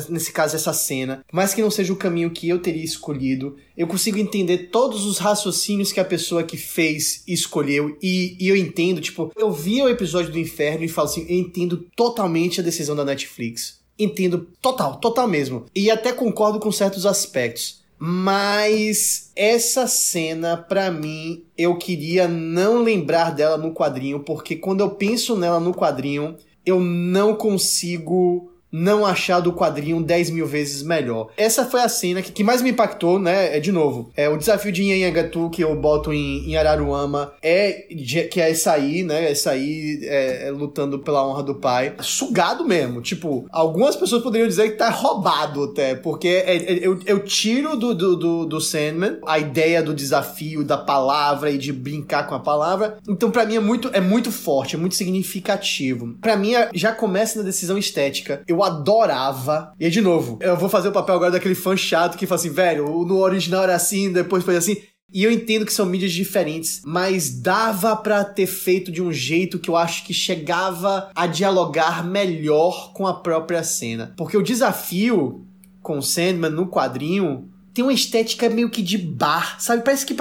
nesse caso, essa cena, por mais que não seja o caminho que eu teria escolhido, eu consigo entender todos os raciocínios que a pessoa que fez escolheu e, e eu entendo, tipo, eu vi o episódio do Inferno e falo assim, eu entendo totalmente a decisão da Netflix. Entendo total, total mesmo. E até concordo com certos aspectos. Mas essa cena, para mim, eu queria não lembrar dela no quadrinho, porque quando eu penso nela no quadrinho, eu não consigo não achar do quadrinho 10 mil vezes melhor. Essa foi a cena que, que mais me impactou, né? É de novo. É o desafio de Nyanhangatu que eu boto em, em Araruama é que é sair, né? É sair é, é, lutando pela honra do pai. Sugado mesmo. Tipo, algumas pessoas poderiam dizer que tá roubado até, porque é, é, eu, eu tiro do, do, do, do Sandman a ideia do desafio, da palavra e de brincar com a palavra. Então, para mim, é muito, é muito forte, é muito significativo. para mim, já começa na decisão estética. Eu adorava. E de novo, eu vou fazer o papel agora daquele fã chato que fala assim, velho, no original era assim, depois foi assim. E eu entendo que são mídias diferentes, mas dava para ter feito de um jeito que eu acho que chegava a dialogar melhor com a própria cena. Porque o desafio com Sandman no quadrinho tem uma estética meio que de bar, sabe? Parece que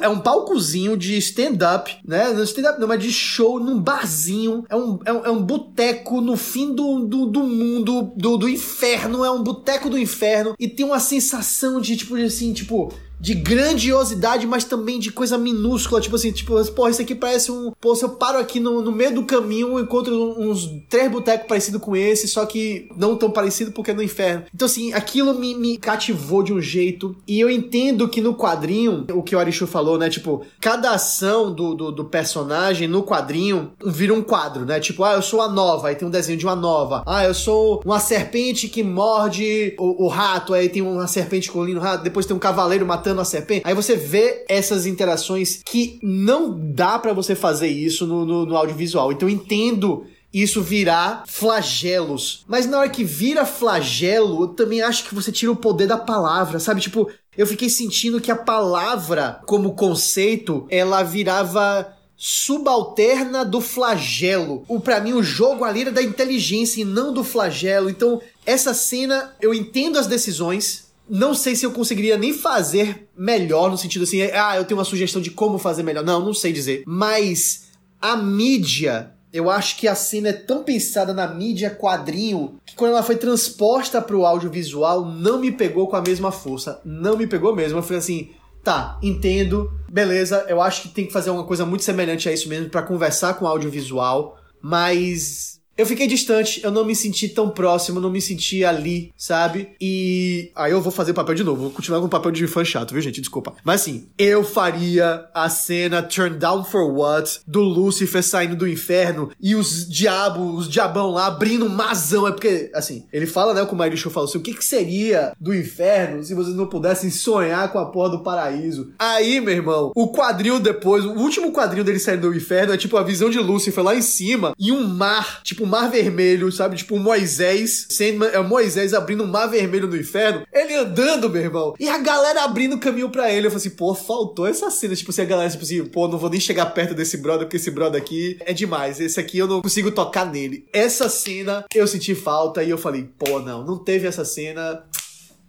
é um palcozinho de stand-up, né? Não stand-up não, mas de show num barzinho. É um, é um, é um boteco no fim do, do, do mundo, do, do inferno. É um boteco do inferno. E tem uma sensação de, tipo, assim, tipo de grandiosidade, mas também de coisa minúscula. Tipo assim, tipo, porra, isso aqui parece um. Pô, se eu paro aqui no, no meio do caminho, encontro uns três botecos parecidos com esse, só que não tão parecido porque é no inferno. Então, assim, aquilo me, me cativou de um jeito. E eu entendo que no quadrinho, o que o Arishu falou, né? Tipo, cada ação do, do, do personagem no quadrinho vira um quadro, né? Tipo, ah, eu sou a nova, aí tem um desenho de uma nova. Ah, eu sou uma serpente que morde o, o rato, aí tem uma serpente colhendo o rato, depois tem um cavaleiro matando a serpente. Aí você vê essas interações que não dá para você fazer isso no, no, no audiovisual. Então entendo isso virar flagelos. Mas na hora que vira flagelo, eu também acho que você tira o poder da palavra, sabe? Tipo, eu fiquei sentindo que a palavra, como conceito, ela virava subalterna do flagelo. O para mim o jogo ali era da inteligência e não do flagelo. Então, essa cena eu entendo as decisões, não sei se eu conseguiria nem fazer melhor, no sentido assim, ah, eu tenho uma sugestão de como fazer melhor. Não, não sei dizer. Mas a mídia, eu acho que a cena é tão pensada na mídia quadrinho que quando ela foi transposta para o audiovisual, não me pegou com a mesma força. Não me pegou mesmo. Eu falei assim, tá, entendo, beleza, eu acho que tem que fazer uma coisa muito semelhante a isso mesmo para conversar com o audiovisual, mas eu fiquei distante, eu não me senti tão próximo, não me senti ali, sabe? E aí eu vou fazer o papel de novo, vou continuar com o papel de fã chato, viu, gente? Desculpa. Mas assim, eu faria a cena Turn Down for What do Lucifer saindo do inferno e os diabos, os diabão lá abrindo um mazão. É porque, assim, ele fala, né, como o Marisho falou assim, o que, que seria do inferno se vocês não pudessem sonhar com a porra do paraíso? Aí, meu irmão, o quadril depois, o último quadril dele saindo do inferno é tipo a visão de Lucifer lá em cima e um mar, tipo tipo mar vermelho, sabe? Tipo Moisés, Sandman, é Moisés abrindo um mar vermelho no inferno, ele andando, meu irmão, e a galera abrindo caminho para ele. Eu falei assim, pô, faltou essa cena, tipo assim, a galera, tipo assim, pô, não vou nem chegar perto desse brother, porque esse brother aqui é demais, esse aqui eu não consigo tocar nele. Essa cena eu senti falta e eu falei, pô, não, não teve essa cena,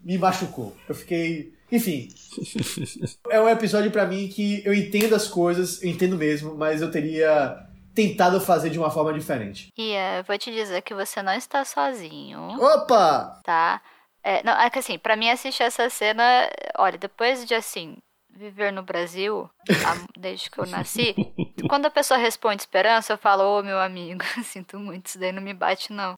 me machucou. Eu fiquei enfim. é um episódio para mim que eu entendo as coisas, eu entendo mesmo, mas eu teria tentado fazer de uma forma diferente. E uh, vou te dizer que você não está sozinho. Opa! Tá? É, não, é que assim, pra mim assistir essa cena, olha, depois de assim, viver no Brasil, desde que eu nasci, quando a pessoa responde esperança, eu falo, ô oh, meu amigo, sinto muito, isso daí não me bate, não.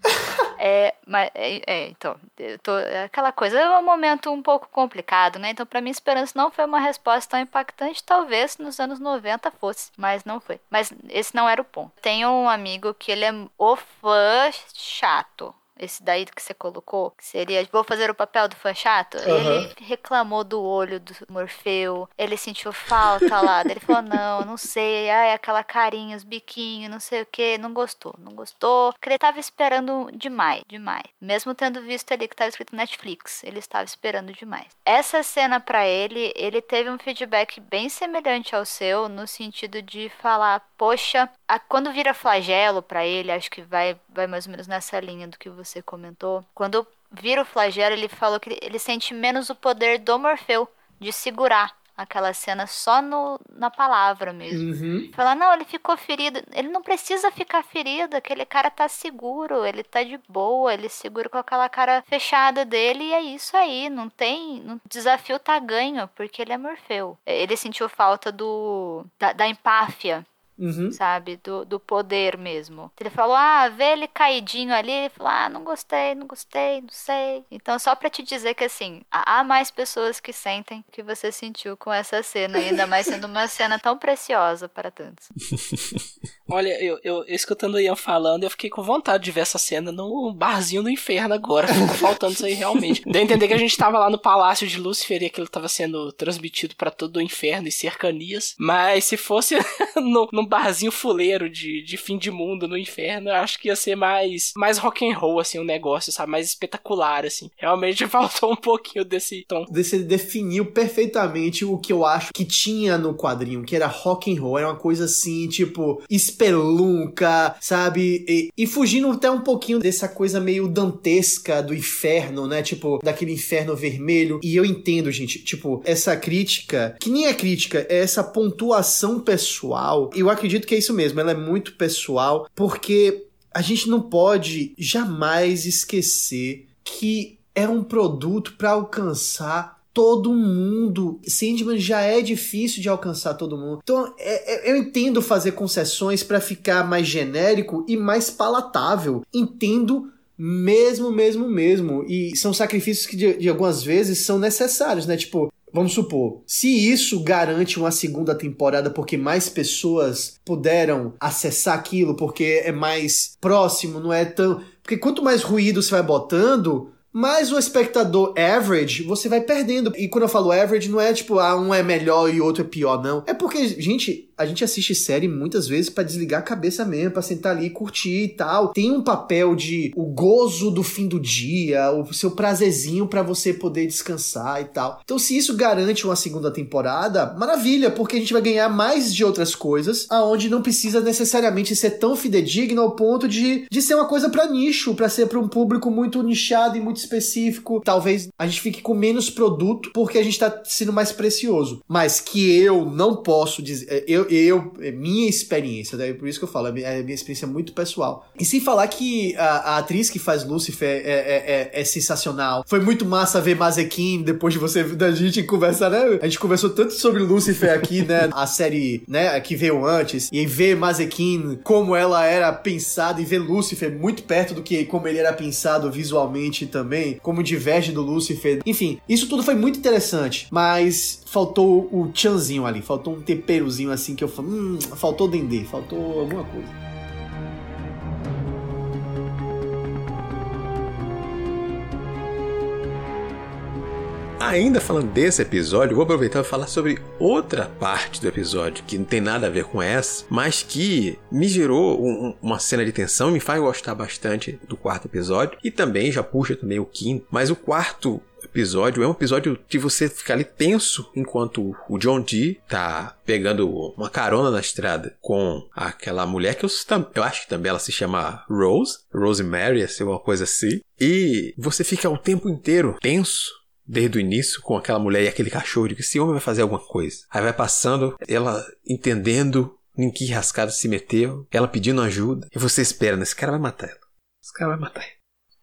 É, mas, é, é, então, tô, é aquela coisa, é um momento um pouco complicado, né? Então, para mim, esperança não foi uma resposta tão impactante, talvez nos anos 90 fosse, mas não foi. Mas esse não era o ponto. Tenho um amigo que ele é o fã chato esse daí que você colocou, que seria vou fazer o papel do fã chato, uhum. ele reclamou do olho do Morfeu, ele sentiu falta lá, ele falou, não, não sei, ai, aquela carinha, os biquinhos, não sei o que, não gostou, não gostou, porque ele tava esperando demais, demais. Mesmo tendo visto ali que tava escrito Netflix, ele estava esperando demais. Essa cena para ele, ele teve um feedback bem semelhante ao seu, no sentido de falar, poxa, a, quando vira flagelo para ele, acho que vai, vai mais ou menos nessa linha do que você comentou. Quando vira o flagelo, ele falou que ele sente menos o poder do Morfeu de segurar aquela cena só no, na palavra mesmo. Uhum. Falar, não, ele ficou ferido. Ele não precisa ficar ferido, aquele cara tá seguro, ele tá de boa, ele segura com aquela cara fechada dele e é isso aí. Não tem. O desafio tá ganho, porque ele é Morfeu. Ele sentiu falta do. da, da empáfia Uhum. Sabe? Do, do poder mesmo. Ele falou, ah, vê ele caidinho ali. Ele falou, ah, não gostei, não gostei, não sei. Então, só pra te dizer que, assim, há mais pessoas que sentem que você sentiu com essa cena, ainda mais sendo uma cena tão preciosa para tantos. Olha, eu, eu escutando o Ian falando, eu fiquei com vontade de ver essa cena no barzinho do inferno agora. Ficou faltando isso aí realmente. Deu a entender que a gente tava lá no palácio de Lúcifer e aquilo tava sendo transmitido para todo o inferno e cercanias. Mas se fosse no, num barzinho fuleiro de, de fim de mundo no inferno, eu acho que ia ser mais, mais rock and roll, assim, o um negócio, sabe? Mais espetacular, assim. Realmente faltou um pouquinho desse tom. Você definiu perfeitamente o que eu acho que tinha no quadrinho, que era rock and roll. Era uma coisa assim, tipo espelunca, sabe? E, e, fugindo até um pouquinho dessa coisa meio dantesca do inferno, né? Tipo, daquele inferno vermelho. E eu entendo, gente, tipo, essa crítica, que nem é crítica, é essa pontuação pessoal. Eu acredito que é isso mesmo, ela é muito pessoal, porque a gente não pode jamais esquecer que é um produto para alcançar todo mundo. Sandman já é difícil de alcançar todo mundo. Então, é, é, eu entendo fazer concessões para ficar mais genérico e mais palatável. Entendo mesmo, mesmo, mesmo. E são sacrifícios que de, de algumas vezes são necessários, né? Tipo, Vamos supor, se isso garante uma segunda temporada porque mais pessoas puderam acessar aquilo, porque é mais próximo, não é tão. Porque quanto mais ruído você vai botando, mais o espectador average você vai perdendo. E quando eu falo average, não é tipo, ah, um é melhor e outro é pior, não. É porque, gente, a gente assiste série muitas vezes para desligar a cabeça mesmo, para sentar ali e curtir e tal. Tem um papel de o gozo do fim do dia, o seu prazerzinho para você poder descansar e tal. Então, se isso garante uma segunda temporada, maravilha, porque a gente vai ganhar mais de outras coisas, aonde não precisa necessariamente ser tão fidedigno ao ponto de, de ser uma coisa para nicho, para ser para um público muito nichado e muito específico. Talvez a gente fique com menos produto porque a gente tá sendo mais precioso. Mas que eu não posso dizer, é, eu eu, é minha experiência, né? por isso que eu falo, é minha, é minha experiência muito pessoal. E sem falar que a, a atriz que faz Lucifer é, é, é, é, sensacional. Foi muito massa ver Mazekin depois de você, da gente conversar, né? A gente conversou tanto sobre Lucifer aqui, né? A série, né, que veio antes. E ver Mazekin, como ela era pensada, e ver Lucifer muito perto do que como ele era pensado visualmente também, como diverge do Lucifer. Enfim, isso tudo foi muito interessante, mas faltou o tchanzinho ali, faltou um temperozinho assim que eu falei, hum, faltou dendê, faltou alguma coisa. Ainda falando desse episódio, vou aproveitar para falar sobre outra parte do episódio que não tem nada a ver com essa, mas que me gerou um, uma cena de tensão e me faz gostar bastante do quarto episódio e também já puxa também o quinto. Mas o quarto episódio é um episódio de você ficar ali tenso enquanto o John Dee tá pegando uma carona na estrada com aquela mulher que eu, eu acho que também ela se chama Rose, Rosemary, assim, uma coisa assim. E você fica o tempo inteiro tenso desde o início com aquela mulher e aquele cachorro de que esse homem vai fazer alguma coisa. Aí vai passando, ela entendendo em que rascada se meteu, ela pedindo ajuda, e você espera, né? Esse cara vai matar ela. Esse cara vai matar ela.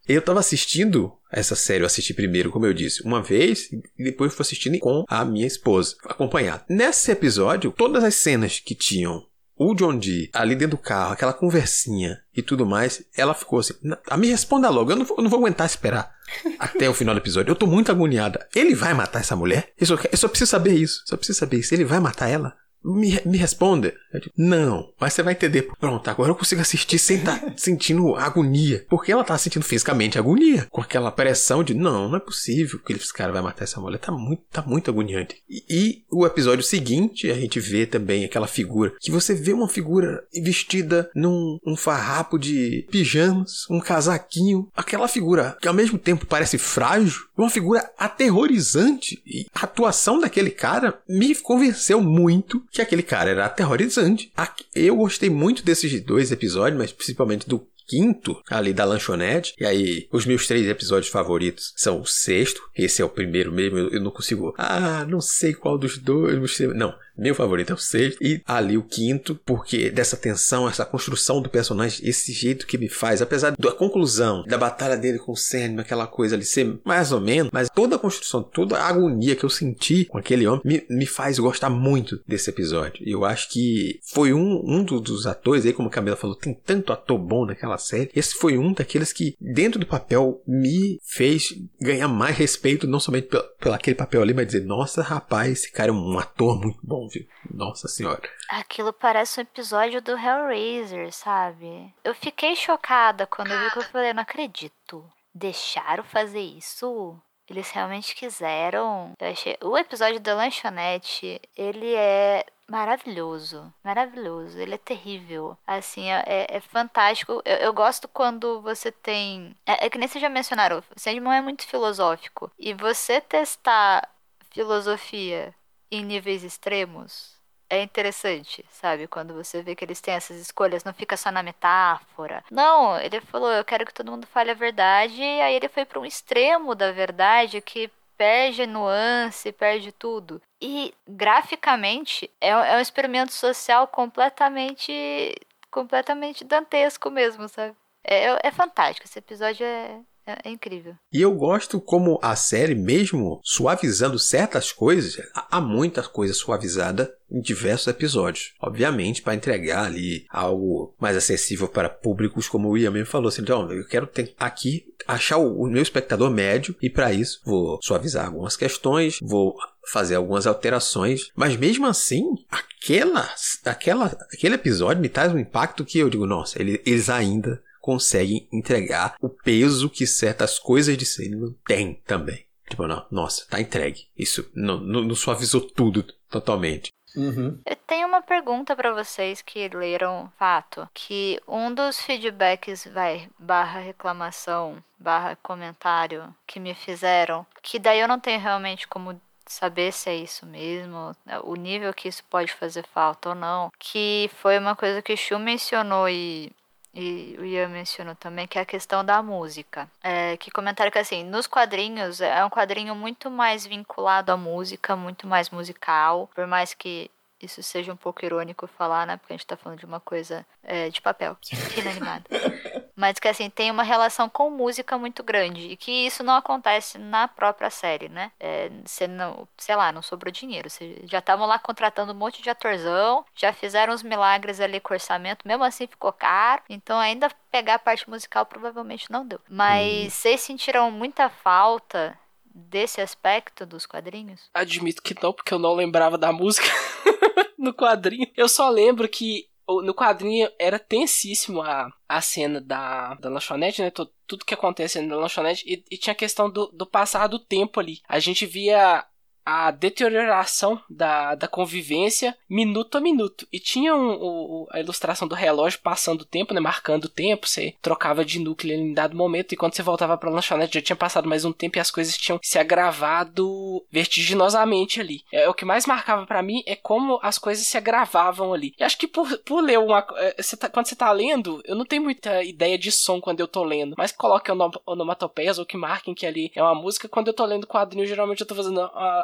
Eu tava assistindo essa série, eu assisti primeiro, como eu disse, uma vez, e depois fui assistindo com a minha esposa, acompanhado. Nesse episódio, todas as cenas que tinham o John Dee ali dentro do carro, aquela conversinha e tudo mais, ela ficou assim, a me responda logo, eu não vou, não vou aguentar esperar até o final do episódio. Eu tô muito agoniada. Ele vai matar essa mulher? Eu só, eu só preciso saber isso. Só preciso saber isso. Ele vai matar ela? Me, me responda. Digo, não, mas você vai entender. Pronto, agora eu consigo assistir sem estar tá sentindo agonia. Porque ela tá sentindo fisicamente agonia. Com aquela pressão de, não, não é possível que esse cara vai matar essa mulher. Tá muito, tá muito agoniante. E, e o episódio seguinte, a gente vê também aquela figura. Que você vê uma figura vestida num um farrapo de pijamas, um casaquinho. Aquela figura que ao mesmo tempo parece frágil, uma figura aterrorizante. E a atuação daquele cara me convenceu muito que aquele cara era aterrorizante. Eu gostei muito desses dois episódios, mas principalmente do quinto ali da lanchonete. E aí, os meus três episódios favoritos são o sexto. Esse é o primeiro mesmo. Eu não consigo. Ah, não sei qual dos dois. Não, meu favorito é o sexto. E ali o quinto, porque dessa tensão, essa construção do personagem, esse jeito que me faz, apesar da conclusão da batalha dele com o Sandman, aquela coisa ali ser mais ou menos, mas toda a construção, toda a agonia que eu senti com aquele homem me, me faz gostar muito desse episódio. E eu acho que foi um, um dos atores aí, como a Camila falou, tem tanto ator bom naquela série. Esse foi um daqueles que, dentro do papel, me fez ganhar mais respeito, não somente pelo, pelo aquele papel ali, mas dizer, nossa, rapaz, esse cara é um ator muito bom Nossa senhora. Aquilo parece um episódio do Hellraiser, sabe? Eu fiquei chocada quando eu vi que eu falei, não acredito. Deixaram fazer isso? Eles realmente quiseram. Eu achei... O episódio da lanchonete, ele é maravilhoso, maravilhoso. Ele é terrível. Assim, é, é, é fantástico. Eu, eu, gosto quando você tem. É, é, que nem vocês já mencionaram, o Sandman é muito filosófico. E você testar filosofia em níveis extremos é interessante, sabe? Quando você vê que eles têm essas escolhas, não fica só na metáfora. Não, ele falou, eu quero que todo mundo fale a verdade, e aí ele foi para um extremo da verdade que perde nuance, perde tudo. E graficamente é, é um experimento social completamente completamente dantesco mesmo, sabe? É, é fantástico, esse episódio é, É, é incrível. E eu gosto como a série, mesmo suavizando certas coisas, há muita coisa suavizada em diversos episódios. Obviamente, para entregar ali algo mais acessível para públicos, como o Ian mesmo falou. Assim, então, eu quero aqui achar o, meu espectador médio e para isso vou suavizar algumas questões, vou fazer algumas alterações, mas mesmo assim, aquela, aquela, aquele episódio me traz um impacto que eu digo, nossa, eles ainda conseguem entregar o peso que certas coisas de Sandman têm também. Tipo, não, nossa, tá entregue. Isso não, não, não suavizou tudo totalmente. Uhum. Eu tenho uma pergunta para vocês que leram fato, que um dos feedbacks, vai, barra reclamação, barra comentário que me fizeram, que daí eu não tenho realmente como saber se é isso mesmo, o nível que isso pode fazer falta ou não, que foi uma coisa que o Shu mencionou e e o Ian mencionou também, que é a questão da música. É, que comentaram que, assim, nos quadrinhos é um quadrinho muito mais vinculado à música, muito mais musical, por mais que isso seja um pouco irônico falar, né? Porque a gente tá falando de uma coisa é, de papel, inanimada. Mas que, assim, tem uma relação com música muito grande. E que isso não acontece na própria série, né? É, você não, sei lá, não sobrou dinheiro. Você já estavam lá contratando um monte de atorzão, já fizeram os milagres ali com orçamento, mesmo assim ficou caro. Então, ainda pegar a parte musical provavelmente não deu. Mas hum. vocês sentiram muita falta desse aspecto dos quadrinhos? Admito que não, porque eu não lembrava da música no quadrinho. Eu só lembro que no quadrinho era tensíssimo a, a cena da, da lanchonete, né? Tudo que acontece na lanchonete. E, e tinha a questão do, do passar do tempo ali. A gente via a deterioração da, da convivência minuto a minuto. E tinha um, a ilustração do relógio passando o tempo, né? Marcando o tempo. Você trocava de núcleo em dado momento. E quando você voltava pra lanchonete, já tinha passado mais um tempo e as coisas tinham se agravado vertiginosamente ali. É, o que mais marcava para mim é como as coisas se agravavam ali. E acho que por, por ler uma. É, você tá, quando você tá lendo, eu não tenho muita ideia de som quando eu tô lendo. Mas coloque onomatopeias ou que marquem que ali é uma música. Quando eu tô lendo quadrinho, geralmente eu tô fazendo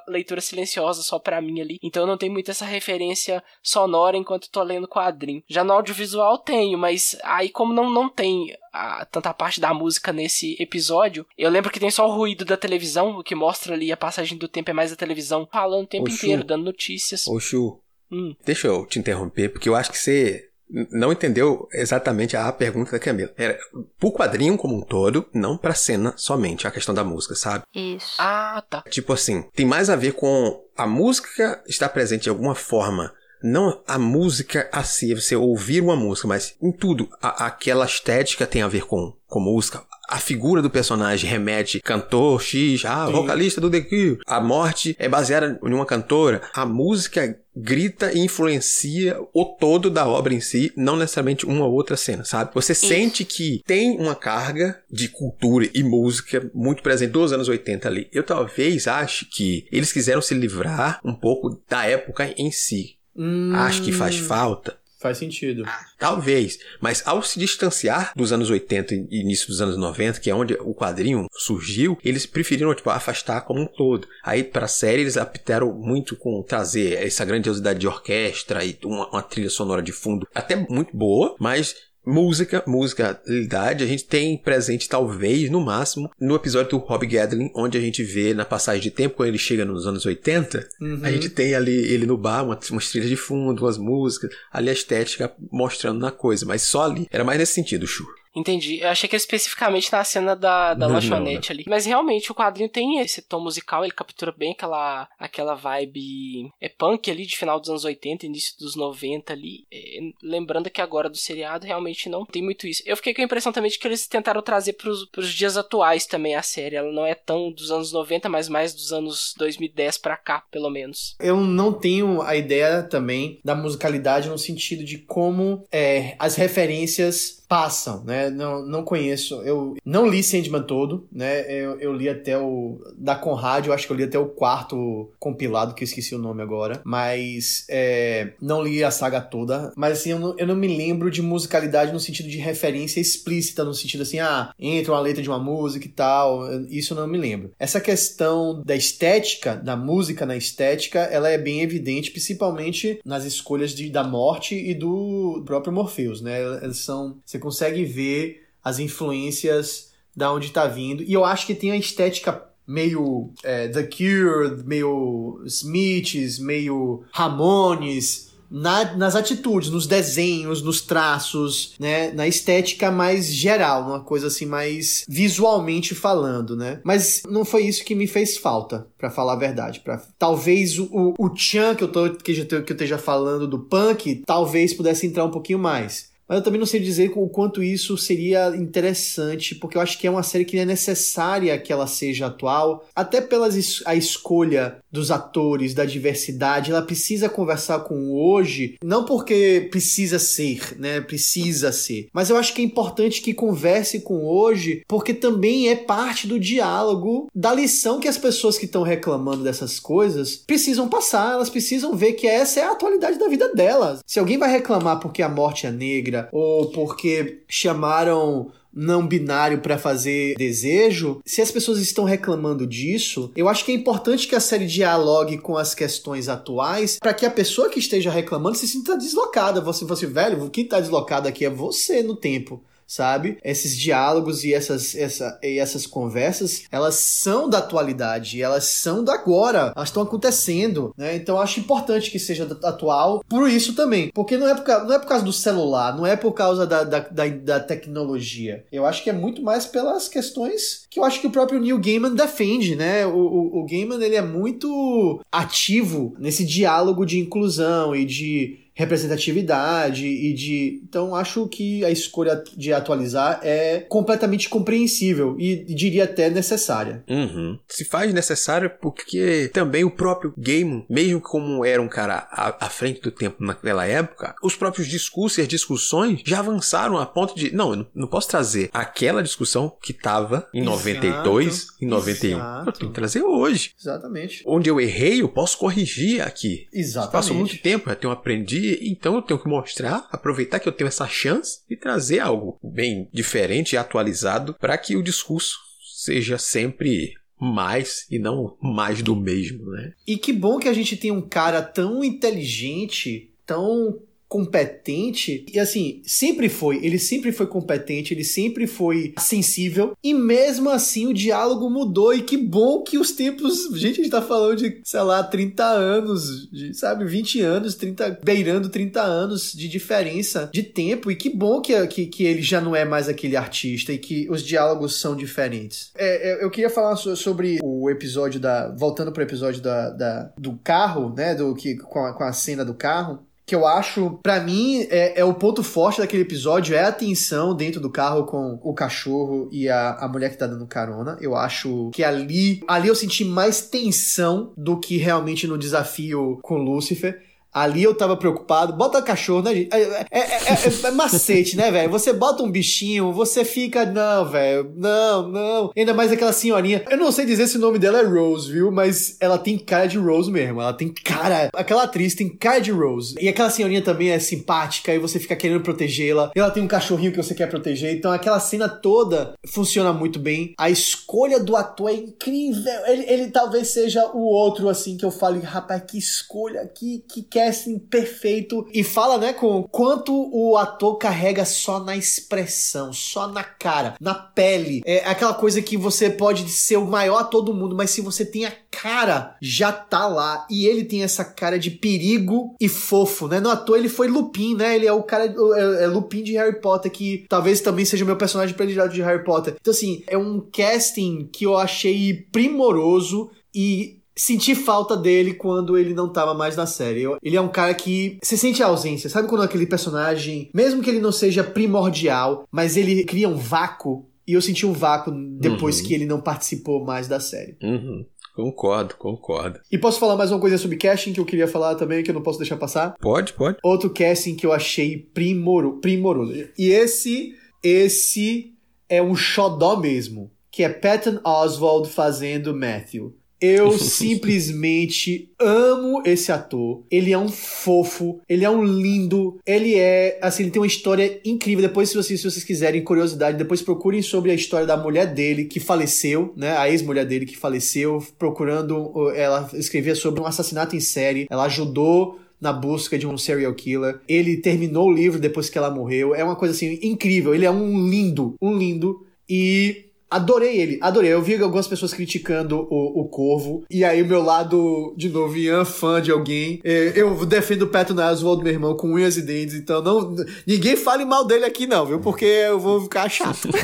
leitura silenciosa só para mim ali. Então eu não tenho muito essa referência sonora enquanto tô lendo quadrinho. Já no audiovisual tenho, mas aí como não, não tem a, tanta parte da música nesse episódio, eu lembro que tem só o ruído da televisão, o que mostra ali a passagem do tempo é mais a televisão falando o tempo inteiro, dando notícias. Chu, hum. deixa eu te interromper, porque eu acho que você não entendeu exatamente a pergunta da Camila. Era pro quadrinho como um todo, não pra cena somente, a questão da música, sabe? Isso. Ah, tá. Tipo assim, tem mais a ver com a música estar presente de alguma forma. Não a música assim, você ouvir uma música, mas em tudo. A, aquela estética tem a ver com, com música a figura do personagem remete cantor X, ah, Sim. vocalista do The Cure. A morte é baseada em uma cantora. A música grita e influencia o todo da obra em si, não necessariamente uma outra cena, sabe? Você Isso. sente que tem uma carga de cultura e música muito presente dos anos 80 ali. Eu talvez ache que eles quiseram se livrar um pouco da época em si. Hum. Acho que faz falta Faz sentido. Talvez, mas ao se distanciar dos anos 80 e início dos anos 90, que é onde o quadrinho surgiu, eles preferiram tipo, afastar como um todo. Aí para a série eles optaram muito com trazer essa grandiosidade de orquestra e uma, uma trilha sonora de fundo até muito boa, mas Música, musicalidade, a gente tem presente, talvez, no máximo, no episódio do Rob Gadlin, onde a gente vê na passagem de tempo, quando ele chega nos anos 80, uhum. a gente tem ali ele no bar, umas, umas trilhas de fundo, umas músicas, ali a estética mostrando na coisa, mas só ali. Era mais nesse sentido, Chu. Entendi. Eu achei que era especificamente na cena da, da não, lanchonete não, ali. Mas realmente o quadrinho tem esse tom musical, ele captura bem aquela, aquela vibe é punk ali de final dos anos 80, início dos 90 ali. É, lembrando que agora do seriado realmente não tem muito isso. Eu fiquei com a impressão também de que eles tentaram trazer pros, pros dias atuais também a série. Ela não é tão dos anos 90, mas mais dos anos 2010 para cá, pelo menos. Eu não tenho a ideia também da musicalidade no sentido de como é, as referências passam, né? Não, não conheço, eu não li Sandman todo, né? Eu, eu li até o da Conrad, eu acho que eu li até o quarto compilado, que eu esqueci o nome agora, mas é, não li a saga toda, mas assim, eu não, eu não me lembro de musicalidade no sentido de referência explícita, no sentido assim, ah, entra uma letra de uma música e tal, isso eu não me lembro. Essa questão da estética, da música na estética, ela é bem evidente, principalmente nas escolhas de, da morte e do próprio Morpheus, né? Elas são você consegue ver as influências da onde tá vindo. E eu acho que tem a estética meio é, The Cure, meio Smiths, meio Ramones, na, nas atitudes, nos desenhos, nos traços, né? Na estética mais geral, uma coisa assim mais visualmente falando, né? Mas não foi isso que me fez falta, para falar a verdade. Pra, talvez o, o, o que eu, tô, que, que eu esteja falando do punk, talvez pudesse entrar um pouquinho mais. Mas eu também não sei dizer o quanto isso seria interessante, porque eu acho que é uma série que é necessária que ela seja atual, até pela es a escolha dos atores, da diversidade, ela precisa conversar com hoje, não porque precisa ser, né? Precisa ser. Mas eu acho que é importante que converse com hoje, porque também é parte do diálogo da lição que as pessoas que estão reclamando dessas coisas precisam passar, elas precisam ver que essa é a atualidade da vida delas. Se alguém vai reclamar porque a morte é negra, ou porque chamaram não binário para fazer desejo, se as pessoas estão reclamando disso, eu acho que é importante que a série dialogue com as questões atuais para que a pessoa que esteja reclamando se sinta deslocada. Você fosse velho, quem tá deslocado aqui é você no tempo sabe? Esses diálogos e essas, essa, e essas conversas, elas são da atualidade, elas são da agora, elas estão acontecendo, né? Então acho importante que seja atual por isso também, porque não é por, não é por causa do celular, não é por causa da, da, da, da tecnologia. Eu acho que é muito mais pelas questões que eu acho que o próprio Neil Gaiman defende, né? O, o, o Gaiman, ele é muito ativo nesse diálogo de inclusão e de representatividade e de. Então, acho que a escolha de atualizar é completamente compreensível e diria até necessária. Uhum. Se faz necessário porque também o próprio game, mesmo como era um cara à, à, frente do tempo naquela época, os próprios discursos e as discussões já avançaram a ponto de. Não, eu não posso trazer aquela discussão que estava em Exato. 92, em 91. Exato. Eu tenho que trazer hoje. Exatamente. Onde eu errei, eu posso corrigir aqui. Exatamente. Passou muito tempo, eu tenho aprendido então eu tenho que mostrar, aproveitar que eu tenho essa chance e trazer algo bem diferente e atualizado para que o discurso seja sempre mais e não mais do mesmo, né? E que bom que a gente tem um cara tão inteligente, tão competente. E assim, sempre foi, ele sempre foi competente, ele sempre foi sensível. E mesmo assim o diálogo mudou. E que bom que os tempos, gente, a gente tá falando de, sei lá, 30 anos, de, sabe, 20 anos, 30, beirando 30 anos de diferença de tempo. E que bom que, que, que ele já não é mais aquele artista e que os diálogos são diferentes. É, é eu queria falar sobre o episódio da, voltando pro episódio da, da do carro, né, do que com a, com a cena do carro, que eu acho, para mim, é, é, o ponto forte daquele episódio, é a tensão dentro do carro com o cachorro e a, a mulher que tá dando carona. Eu acho que ali, ali eu senti mais tensão do que realmente no desafio com Lúcifer. Ali eu tava preocupado. Bota cachorro, né, gente? É, é, é, é, é macete, né, velho? Você bota um bichinho, você fica. Não, velho. Não, não. Ainda mais aquela senhorinha. Eu não sei dizer se o nome dela é Rose, viu? Mas ela tem cara de Rose mesmo. Ela tem cara. Aquela atriz tem cara de Rose. E aquela senhorinha também é simpática e você fica querendo protegê-la. Ela tem um cachorrinho que você quer proteger. Então aquela cena toda funciona muito bem. A escolha do ator é incrível. Ele, ele talvez seja o outro, assim, que eu falo, rapaz, que escolha, que, que casting perfeito e fala, né, com quanto o ator carrega só na expressão, só na cara, na pele. É aquela coisa que você pode ser o maior ator do mundo, mas se você tem a cara, já tá lá. E ele tem essa cara de perigo e fofo, né? No ator ele foi Lupin, né? Ele é o cara, é, é Lupin de Harry Potter, que talvez também seja o meu personagem predileto de Harry Potter. Então, assim, é um casting que eu achei primoroso e senti falta dele quando ele não tava mais na série. Eu, ele é um cara que se sente a ausência. Sabe quando aquele personagem, mesmo que ele não seja primordial, mas ele cria um vácuo? E eu senti um vácuo depois uhum. que ele não participou mais da série. Uhum. Concordo, concordo. E posso falar mais uma coisa sobre casting que eu queria falar também, que eu não posso deixar passar? Pode, pode. Outro casting que eu achei primoro, primoroso. E esse, esse é um xodó mesmo, que é Patton Oswald fazendo Matthew. Eu simplesmente amo esse ator. Ele é um fofo, ele é um lindo, ele é, assim, ele tem uma história incrível. Depois, se vocês, se vocês quiserem curiosidade, depois procurem sobre a história da mulher dele que faleceu, né? A ex-mulher dele que faleceu, procurando. Ela escrevia sobre um assassinato em série. Ela ajudou na busca de um serial killer. Ele terminou o livro depois que ela morreu. É uma coisa assim incrível. Ele é um lindo, um lindo. E Adorei ele, adorei. Eu vi algumas pessoas criticando o, o Corvo, e aí o meu lado, de novo, Ian, fã de alguém. é, Eu defendo o Patton Oswald, meu irmão, com unhas e dentes, então não, ninguém fale mal dele aqui não, viu? Porque eu vou ficar chato.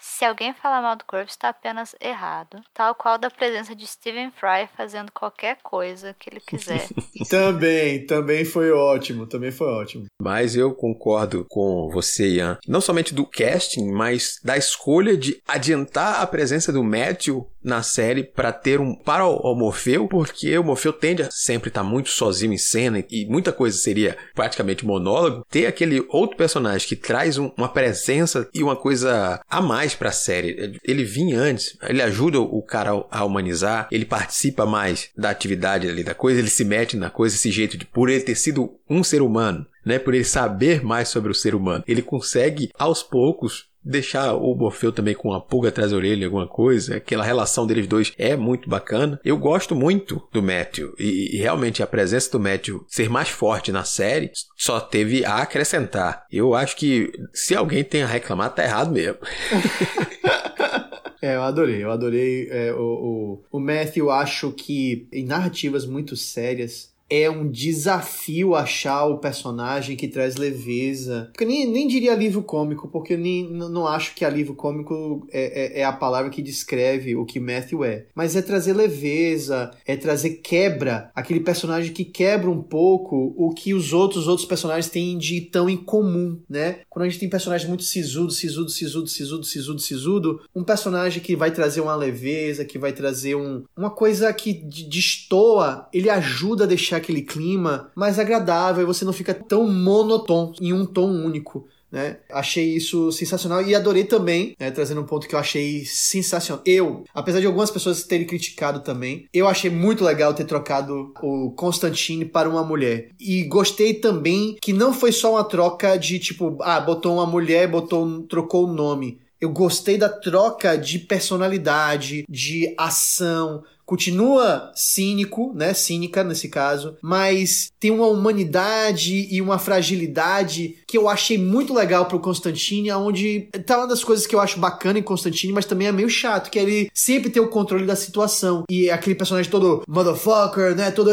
Se alguém falar mal do Corvo, está apenas errado. Tal qual da presença de Stephen Fry fazendo qualquer coisa que ele quiser. também, também foi ótimo, também foi ótimo. Mas eu concordo com você, Ian. Não somente do casting, mas da escolha de adiantar a presença do Matthew na série para ter um para o Morfeu, porque o Morfeu tende a sempre estar muito sozinho em cena e muita coisa seria praticamente monólogo. Ter aquele outro personagem que traz um- uma presença e uma coisa a mais para a série. Ele vinha antes, ele ajuda o cara a humanizar, ele participa mais da atividade ali da coisa, ele se mete na coisa, esse jeito de por ele ter sido um ser humano, né, por ele saber mais sobre o ser humano, ele consegue aos poucos deixar o Morfeu também com uma pulga atrás da orelha, alguma coisa. Aquela relação deles dois é muito bacana. Eu gosto muito do Matthew e, e realmente a presença do Matthew ser mais forte na série só teve a acrescentar. Eu acho que se alguém tem a reclamar, tá errado mesmo. É, eu adorei, eu adorei é, o, o, o Matthew. Acho que em narrativas muito sérias é um desafio achar o personagem que traz leveza. Eu nem, nem diria alívio cômico, porque eu nem, não acho que alívio cômico é, é, é a palavra que descreve o que Matthew é. Mas é trazer leveza, é trazer quebra, aquele personagem que quebra um pouco o que os outros outros personagens têm de tão em comum, né? Quando a gente tem personagem muito sisudo, sisudo, sisudo, sisudo, sisudo, sisudo, um personagem que vai trazer uma leveza, que vai trazer um, uma coisa que de- destoa, ele ajuda a deixar aquele clima mais agradável e você não fica tão monotônico em um tom único. Né? Achei isso sensacional e adorei também, né, trazendo um ponto que eu achei sensacional. Eu, apesar de algumas pessoas terem criticado também, eu achei muito legal ter trocado o Constantine para uma mulher. E gostei também que não foi só uma troca de tipo, ah, botou uma mulher, botou, trocou o nome. Eu gostei da troca de personalidade, de ação. Continua cínico, né? Cínica nesse caso, mas tem uma humanidade e uma fragilidade que eu achei muito legal pro Constantine, onde tá uma das coisas que eu acho bacana em Constantine, mas também é meio chato, que é ele sempre ter o controle da situação. E aquele personagem todo motherfucker, né? Todo.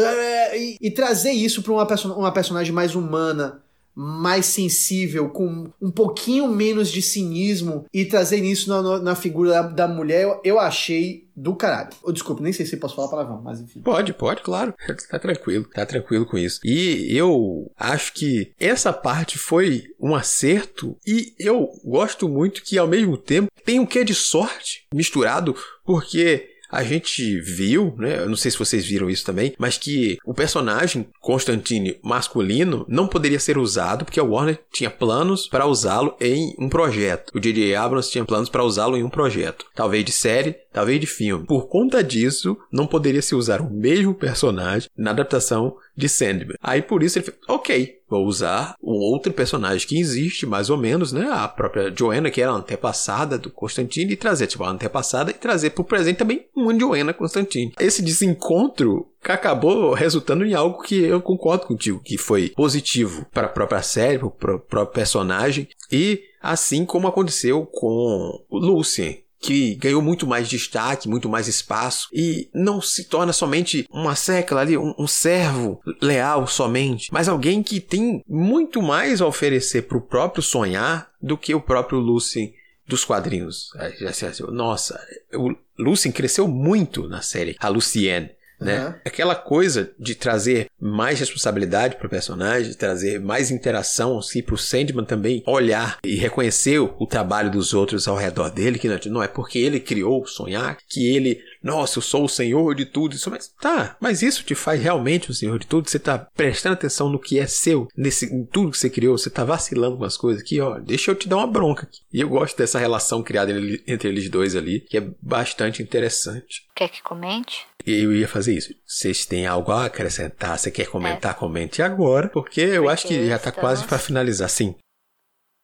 E, e trazer isso pra uma, perso uma personagem mais humana mais sensível, com um pouquinho menos de cinismo e trazer isso na, na- figura da, da mulher, eu, eu achei do caralho. Oh, desculpa, nem sei se posso falar palavrão, mas enfim. Pode, pode, claro. Tá tranquilo, tá tranquilo com isso. E eu acho que essa parte foi um acerto e eu gosto muito que ao mesmo tempo tem um quê de sorte misturado, porque a gente viu, né? Eu não sei se vocês viram isso também, mas que o personagem Constantine masculino não poderia ser usado porque a Warner tinha planos para usá-lo em um projeto. O J.J. Abrams tinha planos para usá-lo em um projeto, talvez de série, talvez de filme. Por conta disso, não poderia se usar o mesmo personagem na adaptação de Sandman. Aí por isso ele fez, ok, vou usar um outro personagem que existe, mais ou menos, né? A própria Joanna, que era a antepassada do Constantine, e trazer, tipo, a antepassada e trazer pro presente também uma Joanna Constantine. Esse desencontro acabou resultando em algo que eu concordo contigo, que foi positivo para a própria série, para o pró- próprio personagem, e assim como aconteceu com o Lucien, que ganhou muito mais destaque, muito mais espaço e não se torna somente uma secla ali, um, um servo leal somente, mas alguém que tem muito mais a oferecer para o próprio sonhar do que o próprio Lucien dos quadrinhos. Assim, assim, Nossa, o Lucien cresceu muito na série, a Lucienne. Né? Uhum. Aquela coisa de trazer mais responsabilidade para o personagem, de trazer mais interação assim, para o Sandman também olhar e reconhecer o, o trabalho dos outros ao redor dele, que não, é porque ele criou sonhar, que ele, nossa, eu sou o senhor de tudo. Isso, mas tá, mas isso te faz realmente o senhor de tudo? Você tá prestando atenção no que é seu, nesse, em tudo que você criou, você tá vacilando com as coisas aqui, ó, deixa eu te dar uma bronca aqui. E eu gosto dessa relação criada entre eles dois ali, que é bastante interessante. Quer que comente? Eu ia fazer isso. Vocês têm algo a acrescentar? Você quer comentar? Comente agora, porque eu Porque acho que já tá estamos- quase para finalizar, sim.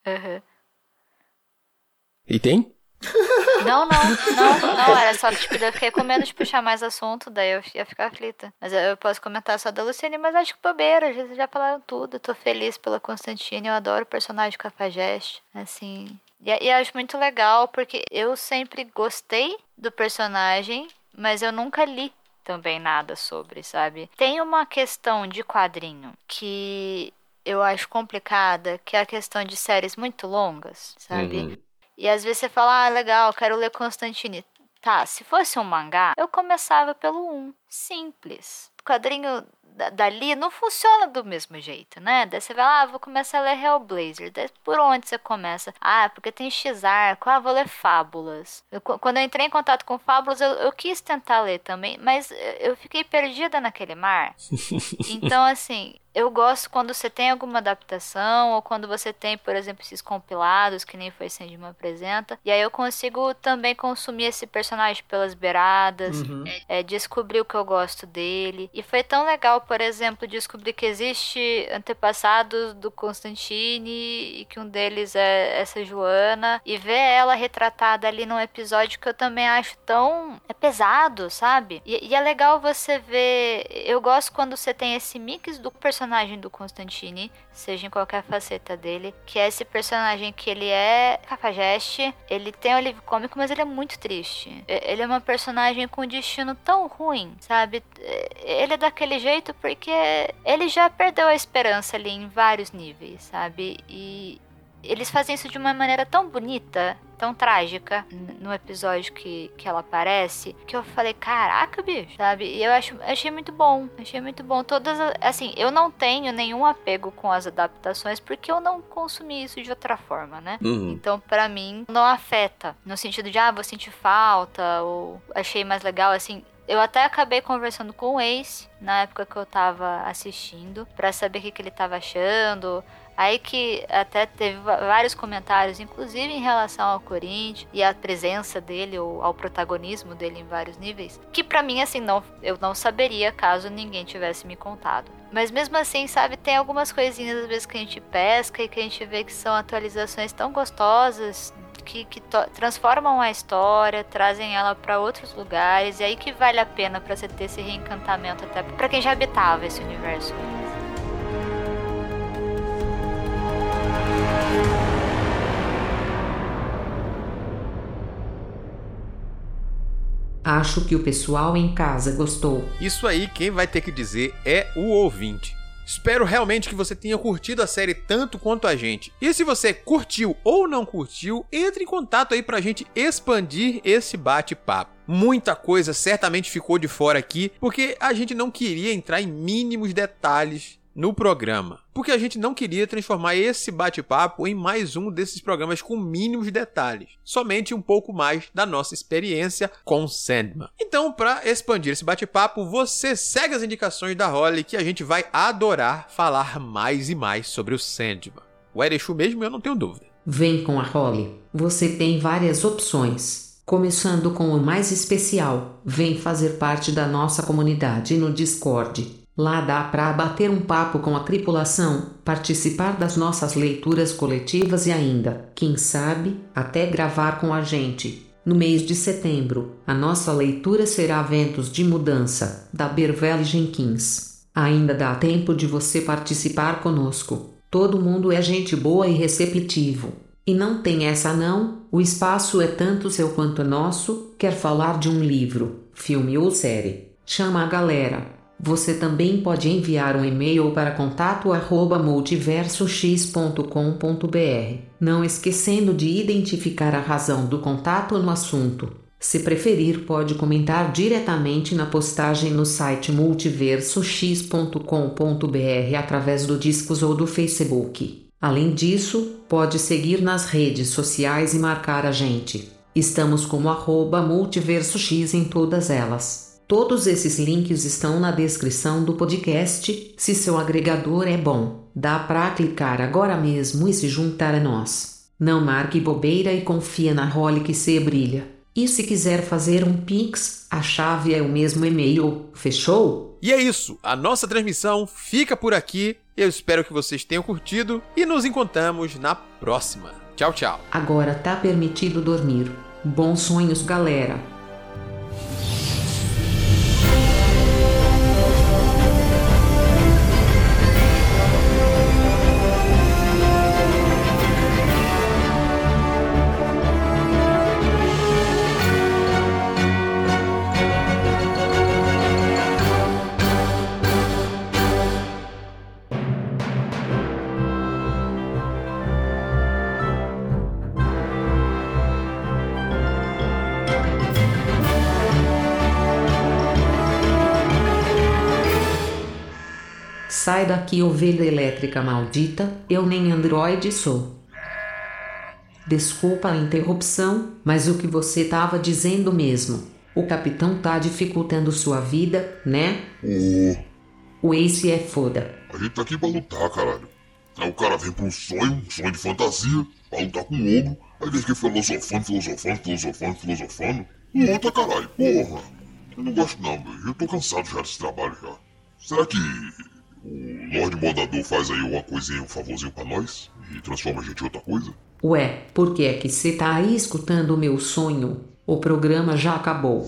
Uhum. E tem? Não, não, não, não, era só que, tipo, eu fiquei com medo de puxar mais assunto, daí eu ia ficar aflita. Mas eu, eu posso comentar só da Luciane, mas acho que bobeira, já, já falaram tudo. Eu tô feliz pela Constantine, eu adoro o personagem Cafajeste. Assim, E, e acho muito legal porque eu sempre gostei do personagem, mas eu nunca li também nada sobre, sabe? Tem uma questão de quadrinho que eu acho complicada, que é a questão de séries muito longas, sabe? Uhum. E às vezes você fala, ah, legal, quero ler Constantine. Tá, se fosse um mangá, eu começava pelo 1. Simples. O quadrinho dali não funciona do mesmo jeito, né? Daí você vai lá, ah, vou começar a ler Hellblazer. Daí por onde você começa? Ah, porque tem X-Arco, ah, vou ler Fábulas. Eu, quando eu entrei em contato com Fábulas, eu, eu quis tentar ler também, mas eu fiquei perdida naquele mar. então, assim, eu gosto quando você tem alguma adaptação ou quando você tem, por exemplo, esses compilados que nem foi Sandman apresenta. E aí eu consigo também consumir esse personagem pelas beiradas, uhum. é, descobrir o que eu gosto dele. E foi tão legal, por exemplo, descobrir que existe antepassados do Constantine e que um deles é essa Joana e ver ela retratada ali num episódio que eu também acho tão é pesado, sabe? E, e é legal você ver. Eu gosto quando você tem esse mix do personagem personagem do Constantine, seja em qualquer faceta dele, que é esse personagem que ele é cafajeste, ele tem o livro cômico, mas ele é muito triste. Ele é uma personagem com um destino tão ruim, sabe? Ele é daquele jeito porque ele já perdeu a esperança ali em vários níveis, sabe? E eles fazem isso de uma maneira tão bonita, tão trágica no episódio que, que ela aparece, que eu falei, caraca, bicho, sabe? E eu acho, achei muito bom, achei muito bom. Todas, assim, eu não tenho nenhum apego com as adaptações porque eu não consumi isso de outra forma, né? Uhum. Então, para mim, não afeta, no sentido de, ah, vou sentir falta, ou achei mais legal, assim, eu até acabei conversando com o Ace na época que eu tava assistindo, para saber o que, que ele tava achando. Aí que até teve vários comentários, inclusive em relação ao Corinthians e à presença dele ou ao protagonismo dele em vários níveis, que para mim assim não eu não saberia caso ninguém tivesse me contado. Mas mesmo assim, sabe, tem algumas coisinhas às vezes que a gente pesca e que a gente vê que são atualizações tão gostosas que, que transformam a história, trazem ela para outros lugares, e aí que vale a pena para você ter esse reencantamento até para quem já habitava esse universo. Acho que o pessoal em casa gostou. Isso aí quem vai ter que dizer é o ouvinte. Espero realmente que você tenha curtido a série tanto quanto a gente. E se você curtiu ou não curtiu, entre em contato aí pra gente expandir esse bate-papo. Muita coisa certamente ficou de fora aqui, porque a gente não queria entrar em mínimos detalhes no programa, porque a gente não queria transformar esse bate-papo em mais um desses programas com mínimos detalhes, somente um pouco mais da nossa experiência com Sandman. Então, para expandir esse bate-papo, você segue as indicações da Holly que a gente vai adorar falar mais e mais sobre o Sandman. O Erechu mesmo, eu não tenho dúvida. Vem com a Holly. Você tem várias opções. Começando com o mais especial, vem fazer parte da nossa comunidade no Discord. Lá dá para bater um papo com a tripulação, participar das nossas leituras coletivas e ainda, quem sabe, até gravar com a gente. No mês de setembro, a nossa leitura será Ventos de Mudança, da Bervelle Jenkins. Ainda dá tempo de você participar conosco. Todo mundo é gente boa e receptivo. E não tem essa não, o espaço é tanto seu quanto nosso, quer falar de um livro, filme ou série. Chama a galera você também pode enviar um e-mail para contato@multiversox.com.br, não esquecendo de identificar a razão do contato no assunto. Se preferir, pode comentar diretamente na postagem no site multiversox.com.br através do Discos ou do Facebook. Além disso, pode seguir nas redes sociais e marcar a gente. Estamos como arroba multiversox em todas elas. Todos esses links estão na descrição do podcast. Se seu agregador é bom, dá para clicar agora mesmo e se juntar a nós. Não marque bobeira e confia na role que se brilha. E se quiser fazer um Pix, a chave é o mesmo e-mail. Fechou? E é isso, a nossa transmissão fica por aqui. Eu espero que vocês tenham curtido e nos encontramos na próxima. Tchau, tchau. Agora tá permitido dormir. Bons sonhos, galera. Sai daqui, ovelha elétrica maldita, eu nem androide sou. Desculpa a interrupção, mas o que você estava dizendo mesmo? O capitão tá dificultando sua vida, né? Ô, O Ace é foda. a gente tá aqui pra lutar, caralho. Aí o cara vem pra um sonho, um sonho de fantasia, pra lutar com o ogro, aí vem aqui filosofando, filosofando, filosofando, filosofando. Luta, caralho, porra. Eu não gosto não, meu. Eu tô cansado já desse trabalho já. Será que o Lorde Modador faz aí uma coisinha, um favorzinho pra nós? E transforma a gente em outra coisa? Ué, por que é que você tá aí escutando o meu sonho? O programa já acabou.